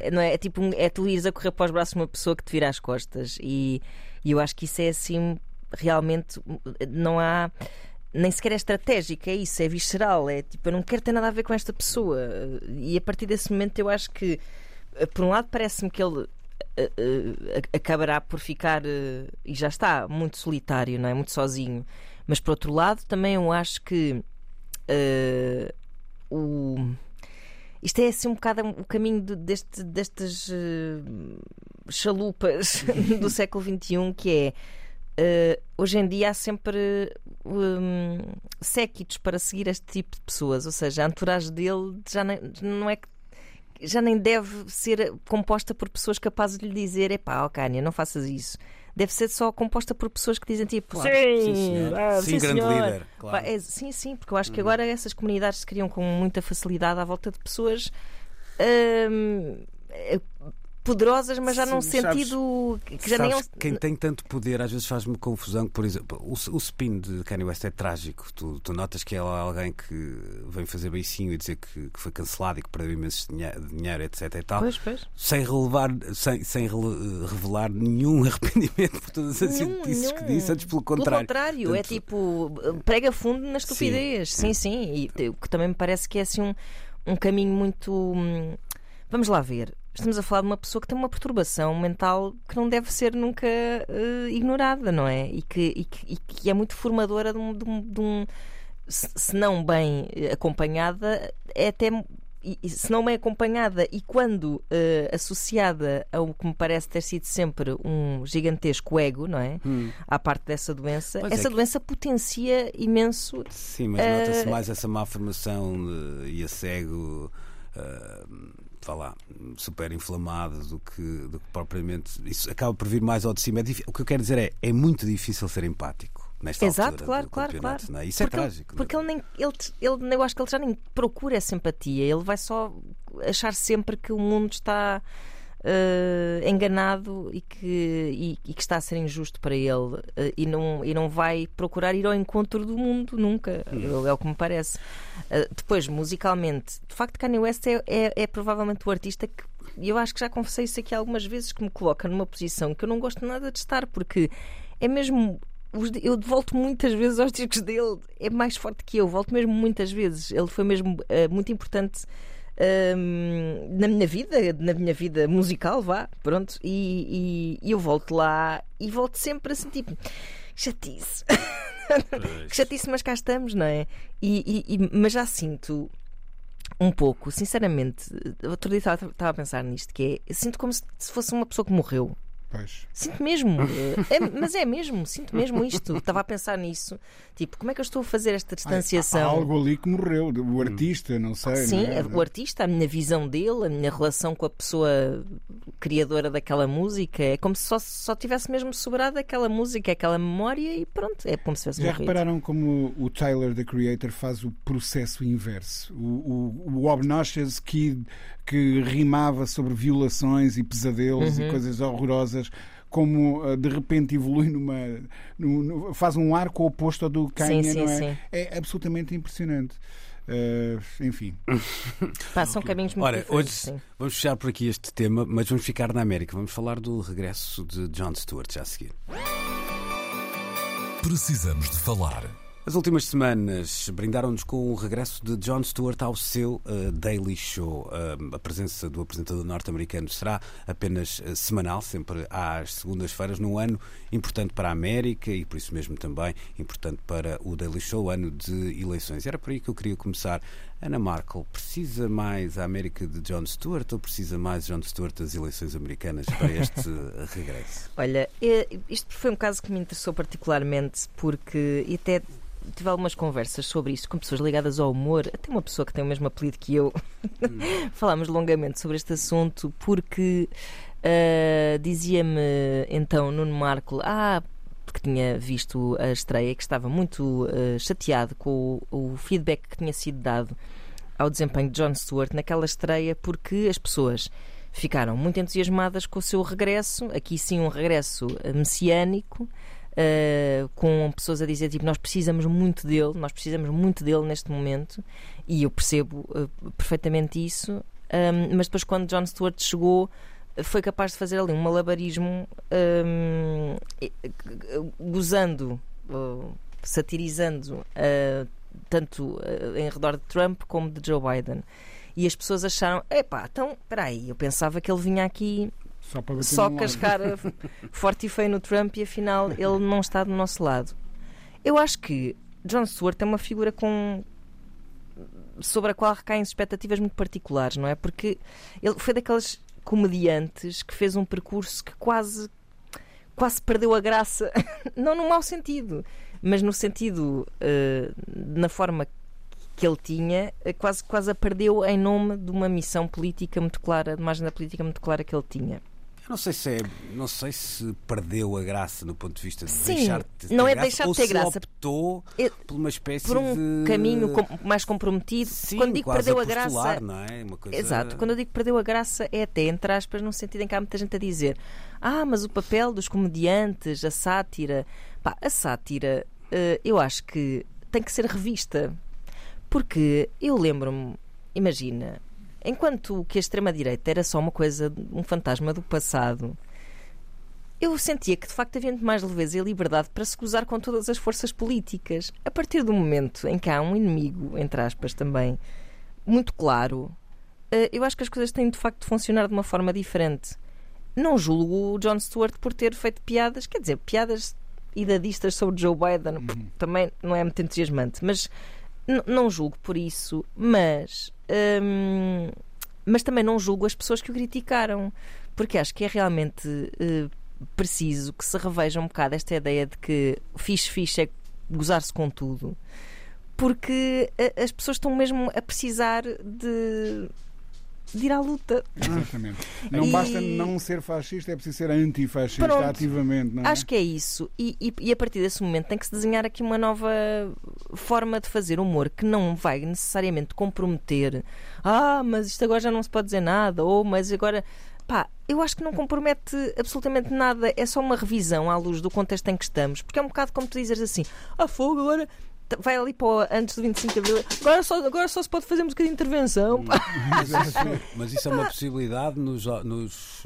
eh, não é? é tipo é tu ires a correr para os braços de uma pessoa que te vira as costas e, e eu acho que isso é assim realmente não há nem sequer é estratégica, é isso, é visceral, é tipo, eu não quero ter nada a ver com esta pessoa. E a partir desse momento eu acho que, eh, por um lado, parece-me que ele uh, uh, acabará por ficar, uh, e já está, muito solitário, não é? Muito sozinho. Mas por outro lado, também eu acho que o. Isto é assim um bocado o caminho de, deste, destas chalupas <laughs> do século XXI, que é Uh, hoje em dia há sempre um, séquitos para seguir este tipo de pessoas, ou seja, a entourage dele já nem, não é que já nem deve ser composta por pessoas capazes de lhe dizer: é pá, Cánia, não faças isso. Deve ser só composta por pessoas que dizem tipo: claro, sim, sim, ah, sim, sim grande senhor. líder. Claro. É, sim, sim, porque eu acho que uhum. agora essas comunidades se criam com muita facilidade à volta de pessoas. Hum, poderosas, mas já Sim, num sentido sabes, que já nem. Quem tem tanto poder às vezes faz-me confusão. Por exemplo, o, o spin de Kanye West é trágico. Tu, tu notas que é alguém que vem fazer beicinho e dizer que, que foi cancelado e que perdeu imenso dinheiro, etc. E tal, pois, pois. Sem, relevar, sem, sem revelar nenhum <laughs> arrependimento por todas as idiotices que disse, antes pelo contrário. Pelo contrário, é tipo prega fundo na estupidez. Sim, sim. sim. E o que também me parece que é assim um, um caminho muito. Hum, vamos lá ver estamos a falar de uma pessoa que tem uma perturbação mental que não deve ser nunca uh, ignorada, não é? E que, e que, e que, é muito formadora de um, de um, de um se não bem acompanhada, é até se não bem acompanhada e quando uh, associada ao que me parece ter sido sempre um gigantesco ego, não é? Hum. À parte dessa doença, pois essa é doença que... potencia imenso. Sim, mas uh... nota-se mais essa má formação e esse ego. Uh vá lá, super inflamado do que, do que propriamente. Isso acaba por vir mais ao de cima. É o que eu quero dizer é é muito difícil ser empático. Nesta Exato, claro, claro, claro. É? Isso é porque é trágico. Ele, porque ele nem, ele, ele, eu acho que ele já nem procura essa empatia, ele vai só achar sempre que o mundo está uh, enganado e que, e, e, que está a ser injusto para ele uh, e, não, e não vai procurar ir ao encontro do mundo nunca. Hum. É o que me parece. Uh, depois, musicalmente, de facto, Kanye West é, é, é provavelmente o artista que e eu acho que já confessei isso aqui algumas vezes que me coloca numa posição que eu não gosto nada de estar, porque é mesmo. Eu volto muitas vezes aos discos dele, é mais forte que eu, volto mesmo muitas vezes. Ele foi mesmo uh, muito importante na minha vida, na minha vida musical, vá, pronto, e, e, e eu volto lá e volto sempre assim, tipo, chatice. <laughs> que chatice, mas cá estamos, não é? E, e, mas já sinto Um pouco, sinceramente. Outro dia estava estava a pensar nisto, que é, sinto como se fosse uma pessoa que morreu. Pois. Sinto mesmo. É, mas é mesmo, sinto mesmo isto. Estava a pensar nisso. Tipo, como é que eu estou a fazer esta Há distanciação? algo ali que morreu, o artista, não sei. Sim, não é? o artista, a minha visão dele, a minha relação com a pessoa criadora daquela música, é como se só, só tivesse mesmo sobrado aquela música, aquela memória e pronto, é como se tivesse Já morrido. repararam como o Tyler, the Creator, faz o processo inverso? O, o, o Obnoxious Kid que rimava sobre violações e pesadelos Uhum. e coisas horrorosas. Como ah, de repente evolui numa. no- no- faz um arco oposto ao do Kanye, sim, não é? sim. É absolutamente impressionante. Ah, enfim, <laughs> Pá, são caminhos muito Ora, diferentes. hoje sim. vamos fechar por aqui este tema, mas vamos ficar na América. Vamos falar do regresso de John Stewart já a seguir. Precisamos de falar. As últimas semanas brindaram-nos com o regresso de Jon Stewart ao seu eh, Daily Show. Eh, a presença do apresentador norte-americano será apenas eh, semanal, sempre às segundas-feiras, num ano importante para a América e por isso mesmo também importante para o Daily Show, ano de eleições. Era por aí que eu queria começar. Ana Markel, precisa mais a América de Jon Stewart ou precisa mais Jon Stewart das eleições americanas para este regresso? Olha, isto foi um caso que me interessou particularmente porque e até tive algumas conversas sobre isto com pessoas ligadas ao humor, até uma pessoa que tem o mesmo apelido que eu. <laughs> Falámos longamente sobre este assunto porque eh, dizia-me então Nuno Marco, ah, que tinha visto a estreia, que estava muito eh, chateado com o, o feedback que tinha sido dado ao desempenho de Jon Stewart naquela estreia porque as pessoas ficaram muito entusiasmadas com o seu regresso, aqui sim um regresso eh, messiânico, eh, com pessoas a dizer tipo, nós precisamos muito dele, nós precisamos muito dele neste momento, e eu percebo eh, perfeitamente isso, Ahm, mas depois quando Jon Stewart chegou foi capaz de fazer ali um malabarismo ahm, eh, eh, gozando, ou satirizando tanto em redor de Trump como de Joe Biden. E as pessoas acharam, epá, então, peraí, eu pensava que ele vinha aqui só para só cascar forte e feio no Trump e afinal <laughs> ele não está do nosso lado. Eu acho que Jon Stewart é uma figura com sobre a qual recaem expectativas muito particulares, não é? Porque ele foi daqueles comediantes que fez um percurso que quase quase perdeu a graça, <laughs> não no mau sentido, mas no sentido eh, na forma que ele tinha, eh, quase quase a perdeu em nome de uma missão política muito clara, de uma agenda política muito clara que ele tinha. Eu não sei se é, não sei se perdeu a graça no ponto de vista de Sim, deixar de ter não é graça, deixar de ter graça. optou É- por uma espécie por um de caminho mais comprometido. Sim, quando digo perdeu a, postular, graça. não é? Uma coisa... Exato, quando eu digo perdeu a graça é até, entre aspas, no sentido em que há muita gente a dizer ah, mas o papel dos comediantes, a sátira. Pá, a sátira, eh, eu acho que tem que ser revista. Porque eu lembro-me, imagina, enquanto que a extrema-direita era só uma coisa, um fantasma do passado, eu sentia que de facto havia muito mais leveza e liberdade para se gozar com todas as forças políticas. A partir do momento em que há um inimigo, entre aspas também, muito claro, eh, eu acho que as coisas têm de facto de funcionar de uma forma diferente. Não julgo o Jon Stewart por ter feito piadas, quer dizer, piadas idadistas sobre Joe Biden, também não é muito entusiasmante, mas não julgo por isso, mas hum, mas também não julgo as pessoas que o criticaram, porque acho que é realmente eh, preciso que se reveja um bocado esta ideia de que fixe fixe é gozar-se com tudo, porque a- as pessoas estão mesmo a precisar de, de ir à luta. Exatamente. Não E- basta não ser fascista, é preciso ser antifascista Pronto. ativamente. Não é? Acho que é isso. E, e- e a partir desse momento tem que se desenhar aqui uma nova forma de fazer humor que não vai necessariamente comprometer. Ah, mas isto agora já não se pode dizer nada. Ou, mas agora. Pá, eu acho que não compromete absolutamente nada. É só uma revisão à luz do contexto em que estamos. Porque é um bocado como tu dizes assim: ah, fogo, agora. Vai ali para o- antes do 25 de Abril. Agora só, agora só se pode fazer música de intervenção. Mas isso, <laughs> mas isso é uma possibilidade nos, nos-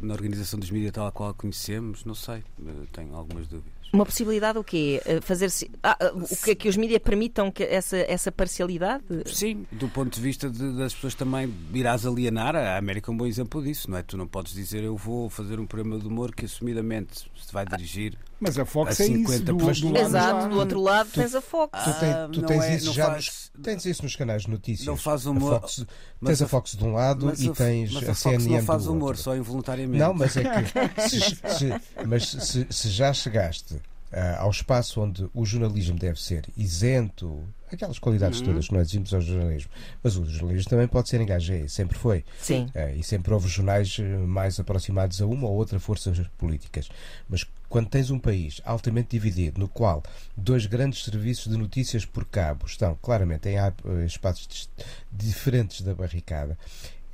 na organização dos mídias tal a qual a conhecemos? Não sei, eh, tenho algumas dúvidas. Uma possibilidade o quê? Eh, Fazer-se. Ah, ah, o que é que os mídias permitam que essa, essa parcialidade? Sim, do ponto de vista de- das pessoas também irás alienar, a América é um bom exemplo disso, não é? Tu não podes dizer eu vou fazer um programa de humor que assumidamente se vai dirigir. Mas a Fox A é isso. 50, Do, mas- do lado Exato, do outro lado tens a Fox. Tu, tem- Ah, tu não tens é- isso não já faz- nos, tens isso nos canais de notícias. Não faz A humor- Fox- mas tens a a- Fox de um lado Mas e a- tens mas a, a Fox CNN não faz do humor, outro. só involuntariamente. Não, mas é que <laughs> se, se- mas se, se já chegaste ah, ao espaço onde o jornalismo deve ser isento, aquelas qualidades Uhum. todas que nós exigimos ao jornalismo, mas o jornalismo também pode ser engajado, sempre foi. Sim. É, e sempre houve jornais mais aproximados a uma ou outra forças políticas. Mas quando tens um país altamente dividido, no qual dois grandes serviços de notícias por cabo estão claramente em eh, espaços diferentes da barricada,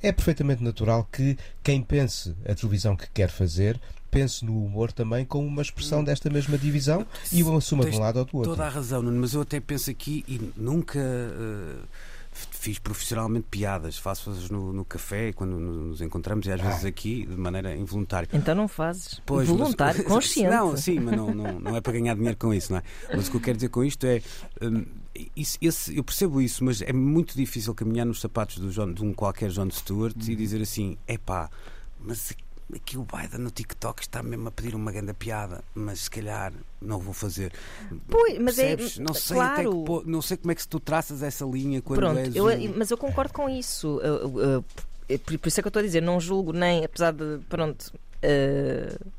é perfeitamente natural que quem pense a televisão que quer fazer pense no humor também como uma expressão desta mesma divisão e o assuma de um lado ou do outro. Toda a razão, Nuno, mas eu até penso aqui e nunca f- fiz profissionalmente piadas, faço-as no, no café quando nos encontramos e às vezes aqui de maneira involuntária. Então não fazes. Pois, mas- Voluntário, <laughs> consciente. Não, sim, mas não, não, não é para ganhar dinheiro com isso, não é? Mas o que eu quero dizer com isto é. hum, isso- esse- eu percebo isso, mas é muito difícil caminhar nos sapatos do John- de um qualquer John Stewart e dizer assim: epá, mas aqui o Biden no TikTok está mesmo a pedir uma grande piada, mas se calhar não vou fazer. Pois, mas é- Percebes? não sei até claro. que po- não sei como é que tu traças essa linha quando Pronto, és eu- um- mas eu concordo com isso. Uh, uh, uh, por, por isso é que eu estou a dizer, não julgo nem, apesar de. Pronto. uh,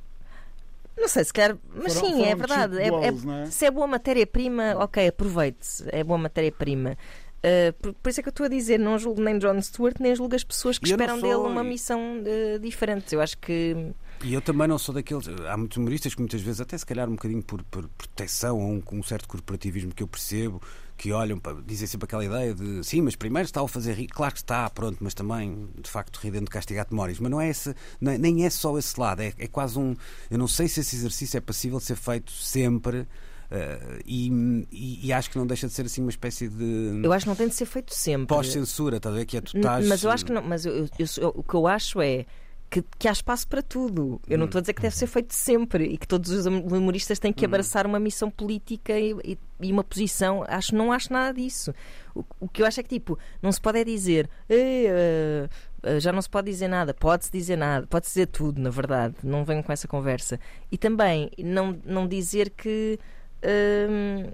não sei, se calhar. Mas Foram- sim, foram é verdade. cheap É- goals, é- é? se é boa matéria-prima, ok, aproveite-se. É boa matéria-prima. Uh, por, por isso é que eu estou a dizer, não julgo nem John Stewart, nem julgo as pessoas que eu esperam sou- dele uma missão uh, diferente. Eu acho que. E eu também não sou daqueles. Há muitos humoristas que muitas vezes, até se calhar um bocadinho por, por proteção ou um, com um certo corporativismo que eu percebo, que olham para. dizem sempre aquela ideia de sim, mas primeiro está a fazer rir. Claro que está, pronto, mas também, de facto, rir dentro de castigar memórias. Mas não é esse, não é- nem é só esse lado, é, é quase um. Eu não sei se esse exercício é passível de ser feito sempre. Eh, e, e- e acho que não deixa de ser assim uma espécie de Eu acho que não tem de ser feito sempre. pós-censura, estás a ver? Que é tu estás- Mas eu acho que não. Mas eu- eu- eu o que eu acho é que, que há espaço para tudo. Eu não estou a dizer que deve ser feito sempre e que todos os humoristas têm que abraçar uma missão política e, e- e uma posição. Acho, não acho nada disso. O, o que eu acho é que tipo, não se pode é dizer "Ei, eh, eh, já não se pode dizer nada, pode-se dizer nada, pode-se dizer tudo, na verdade. Não venho com essa conversa. E também não, não dizer que. Hum,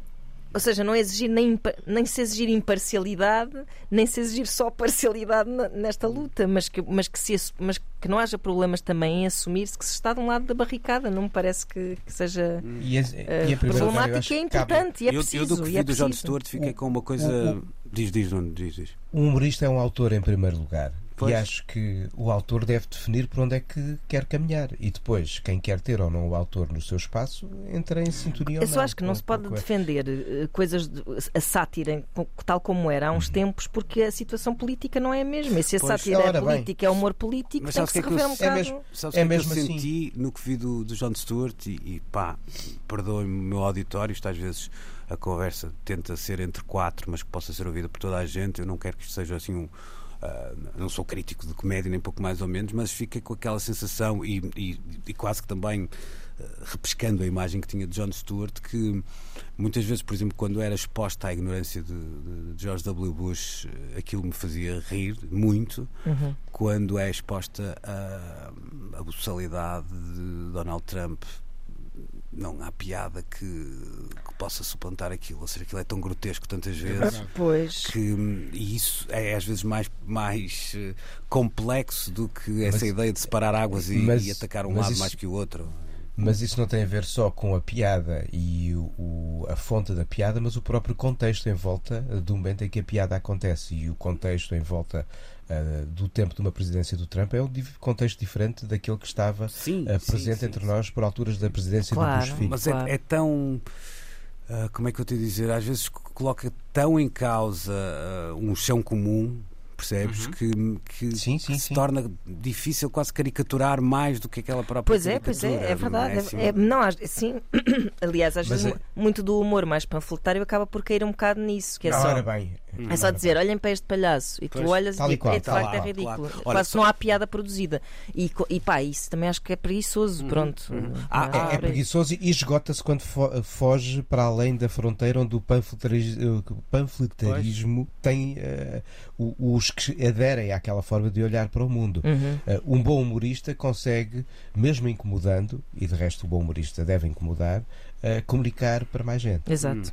ou seja, não exigir nem, nem se exigir imparcialidade, nem se exigir só parcialidade nesta luta, mas que, mas, que se, mas que não haja problemas também em assumir-se que se está de um lado da barricada. Não me parece que, que seja E, a- eh, e lugar, eu problemático acho e é importante e é eu, preciso. eu do que vi é do John. Stewart fiquei com uma coisa. o- Diz, diz, Nuno, diz, diz. Um humorista é um autor em primeiro lugar. Pois. E acho que o autor deve definir por onde é que quer caminhar. E depois, quem quer ter ou não o autor no seu espaço, entra em sintonia ou Eu não. só acho que não se pode defender eh, coisas, de- a sátira tal como era há uns tempos, porque a situação política não é a mesma. E se a Pois. sátira é Ora bem. política, é humor político, Mas tem que se que é eu- rever um é bocado. mesmo- Sabes É o que é que mesmo eu assim. senti no que vi do, do John Stewart e, e pá, perdoem-me o meu auditório, isto às vezes a conversa tenta ser entre quatro, mas que possa ser ouvida por toda a gente. Eu não quero que isto seja assim um. Ah, não sou crítico de comédia, nem pouco mais ou menos, mas fica com aquela sensação e, e- e quase que também ah, repescando a imagem que tinha de John Stewart, que muitas vezes, por exemplo, quando era exposta à ignorância de, de- George W. Bush, aquilo me fazia rir muito Uhum. quando é exposta à, à buçalidade de Donald Trump, não há piada que, que possa suplantar aquilo. Ou seja, aquilo é tão grotesco tantas vezes. verdade. Pois. Que, hum, e isso é às vezes mais, mais eh, complexo do que essa Mas- ideia de separar águas e, mas- e atacar um lado isso- mais que o outro. Mas isso não tem a ver só com a piada e o, o- a fonte da piada, mas o próprio contexto em volta do momento em que a piada acontece. E o contexto em volta eh, do tempo de uma presidência do Trump é um contexto diferente daquele que estava Sim, sim, presente sim, entre sim. nós por alturas da presidência Claro. do Bush filho. Mas Claro. é, é tão. ah, como é que eu te dizer? Às vezes co- coloca tão em causa um chão comum, percebes? Que, que, Sim, sim, que se sim. torna difícil quase caricaturar mais do que aquela própria Pois é, pois é, é verdade. não É, assim? é- não. <coughs> Aliás, às vezes é- mu- muito do humor mais panfletário acaba por cair um bocado nisso, que é só. Ora bem, É só dizer, olhem para este palhaço e tu Pois, olhas e qual. é, de Tá facto lá, é ridículo. claro. Olha, Quase só- não há piada produzida. E, e pá, isso também acho que é preguiçoso. Pronto. Ah, Não É, é preguiçoso e esgota-se quando fo- foge para além da fronteira onde o eh, panfletarismo tem eh, o- os que aderem àquela forma de olhar para o mundo. Uhum. Eh, um bom humorista consegue, mesmo incomodando, e de resto o bom humorista deve incomodar, eh, comunicar para mais gente. Exato.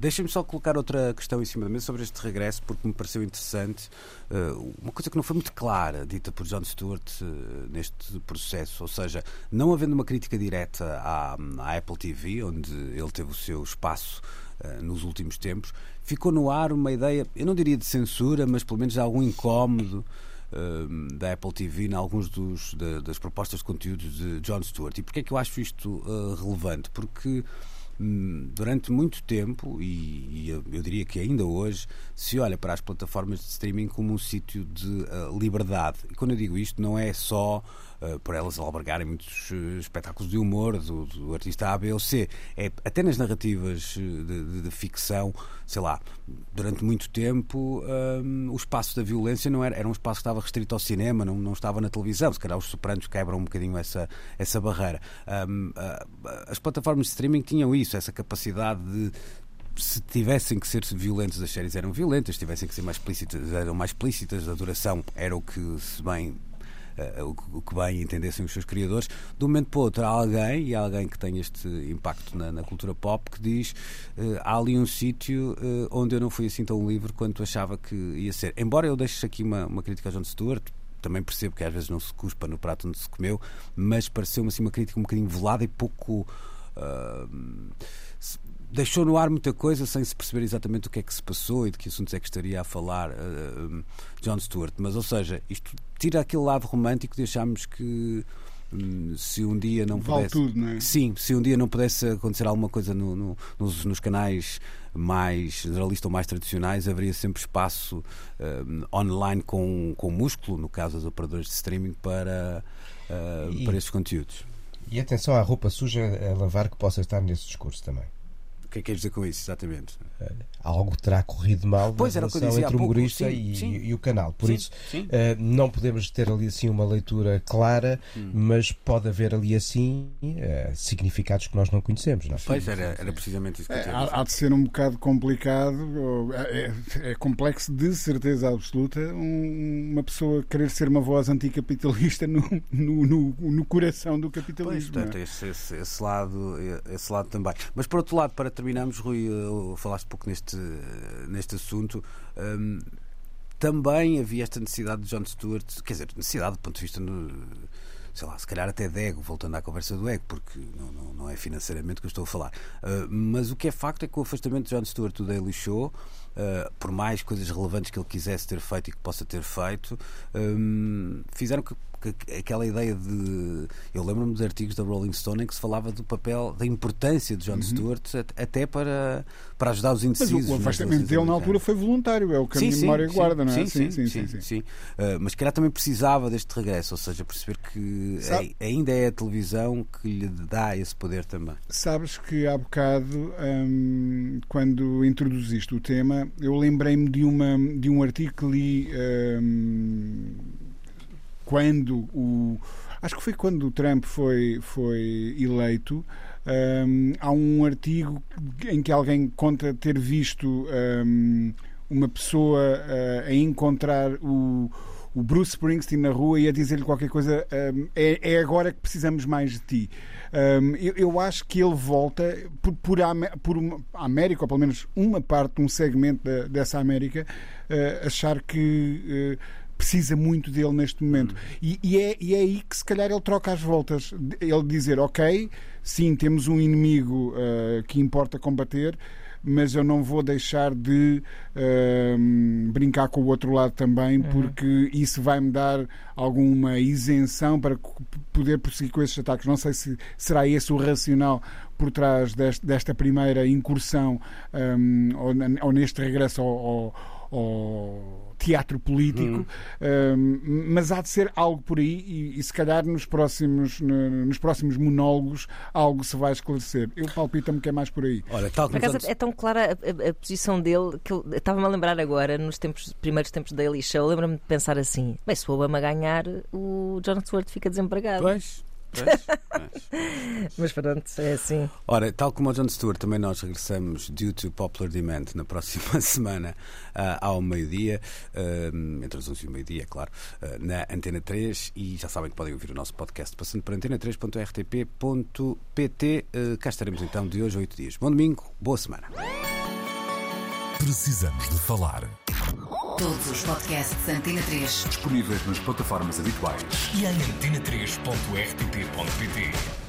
Deixem-me só colocar outra questão em cima da mesa sobre este regresso, porque me pareceu interessante. Uh, uma coisa que não foi muito clara, dita por John Stewart uh, neste processo, ou seja, não havendo uma crítica direta à, à Apple TV, onde ele teve o seu espaço uh, nos últimos tempos, ficou no ar uma ideia, eu não diria de censura, mas pelo menos de algum incómodo. da Apple TV em alguns dos, da- das propostas de conteúdos de John Stewart. E porquê é que eu acho isto relevante? Porque durante muito tempo, e, e eu, diria que ainda hoje, se olha para as plataformas de streaming como um sítio de uh, liberdade. E quando eu digo isto, não é só por elas albergarem muitos uh, espetáculos de humor do, do artista A, B ou C. É até nas narrativas uh, de, de- de ficção, sei lá, durante muito tempo hum, o espaço da violência não era, era um espaço que estava restrito ao cinema, não, não estava na televisão. Se calhar os Sopranos quebram um bocadinho essa, essa barreira. Hum, ah, as plataformas de streaming tinham isso, essa capacidade de se tivessem que ser violentos, as séries eram violentas, se tivessem que ser mais explícitas, eram mais explícitas, a duração era o que se bem eh, o, que- o que bem entendessem os seus criadores. De um momento para o outro, há alguém, e há alguém que tem este impacto na, na cultura pop, que diz: eh, há ali um sítio eh, onde eu não fui assim tão livre quanto achava que ia ser. Embora eu deixe aqui uma, uma crítica a John Stewart. Também percebo que às vezes não se cuspa no prato onde se comeu, mas pareceu-me assim uma crítica um bocadinho velada e pouco. se- deixou no ar muita coisa sem se perceber exatamente o que é que se passou e de que assuntos é que estaria a falar um, John Stewart. Mas, ou seja, isto tira aquele lado romântico de acharmos que hum, se um dia não Vale pudesse. tudo, não é? Sim, se um dia não pudesse acontecer alguma coisa no- no- nos, nos canais mais generalistas ou mais tradicionais, haveria sempre espaço hum, online com, com músculo, no caso dos operadores de streaming, para, ah, E- para esses conteúdos. E atenção à roupa suja a lavar que possa estar nesse discurso também. O que é que queres dizer com isso, exatamente? Algo terá corrido mal Pois, na relação entre o pouco. humorista Sim, e, sim. e o canal. Por Sim, isso, sim. eh, não podemos ter ali assim uma leitura clara, Hum. mas pode haver ali assim eh, significados que nós não conhecemos. Não? é? Pois, era, era precisamente isso que eu É, tinha a dizer. há, há de ser um bocado complicado, é, é- é complexo de certeza absoluta, um- uma pessoa querer ser uma voz anticapitalista no, no, no, no coração do Pois, capitalismo. portanto, não é? esse, esse, esse lado, esse lado também. Mas por outro lado, para terminarmos, Rui, eh, falaste pouco neste, neste assunto. hum, também havia esta necessidade de John Stewart, quer dizer, necessidade do ponto de vista, no, sei lá, se calhar até de ego, voltando à conversa do ego, porque não, não, não é financeiramente que eu estou a falar. Uh, mas o que é facto é que o afastamento de John Stewart do Daily Show, uh, por mais coisas relevantes que ele quisesse ter feito e que possa ter feito, um, fizeram que, que aquela ideia de. Eu lembro-me de artigos da Rolling Stone em que se falava do papel, da importância de John Stewart at- até para, para ajudar os Uhum. Mas indecisos. o, nas afastamento dele na altura foi voluntário, é o que a minha memória guarda, não é? Sim, sim, sim. sim, Uh, mas se calhar também precisava deste regresso, ou seja, perceber que Sabe- ai- ainda é a televisão que lhe dá esse poder também. Sabes que há bocado, hum, quando introduziste o tema, eu lembrei-me de, uma, de um artigo que li hum, quando o. Acho que foi quando o Trump foi, foi eleito. hum, há um artigo em que alguém conta ter visto hum, uma pessoa ah, a encontrar o, o Bruce Springsteen na rua e a dizer-lhe qualquer coisa: hum, é, é agora que precisamos mais de ti. Hum, eu, eu acho que ele volta por, por, a, por uma, a América, ou pelo menos uma parte, um segmento da- dessa América, eh, achar que eh, precisa muito dele neste momento. E, e é, e é aí que se calhar ele troca as voltas. Ele dizer, ok, sim, temos um inimigo eh, que importa combater, mas eu não vou deixar de hum, brincar com o outro lado também, porque isso vai-me dar alguma isenção para poder prosseguir com esses ataques. Não sei se será esse o racional por trás deste- desta primeira incursão hum, ou, na- ou neste regresso ao, ao- ou teatro político, hum. mas há de ser algo por aí e, e se calhar nos próximos, no, nos próximos monólogos algo se vai esclarecer. Eu palpita-me que é mais por aí. Olha, tal como é tão clara a, a, a posição dele que eu estava-me a lembrar agora, nos tempos, primeiros tempos da Daily Show, lembro-me de pensar assim: bem, se o Obama ganhar, o John Stewart fica desempregado. Pois. Mas pronto, é assim. Ora, tal como o John Stewart, também nós regressamos due to popular demand na próxima <laughs> semana uh, ao meio-dia, uh, entre as 11 e o meio-dia, é claro, uh, na Antena 3. E já sabem que podem ouvir o nosso podcast passando por antena3.rtp.pt. cá estaremos então de hoje a 8 dias. Bom domingo, boa semana. Precisamos de falar. Todos os podcasts Antena 3 disponíveis nas plataformas habituais e em antena3.rtp.pt.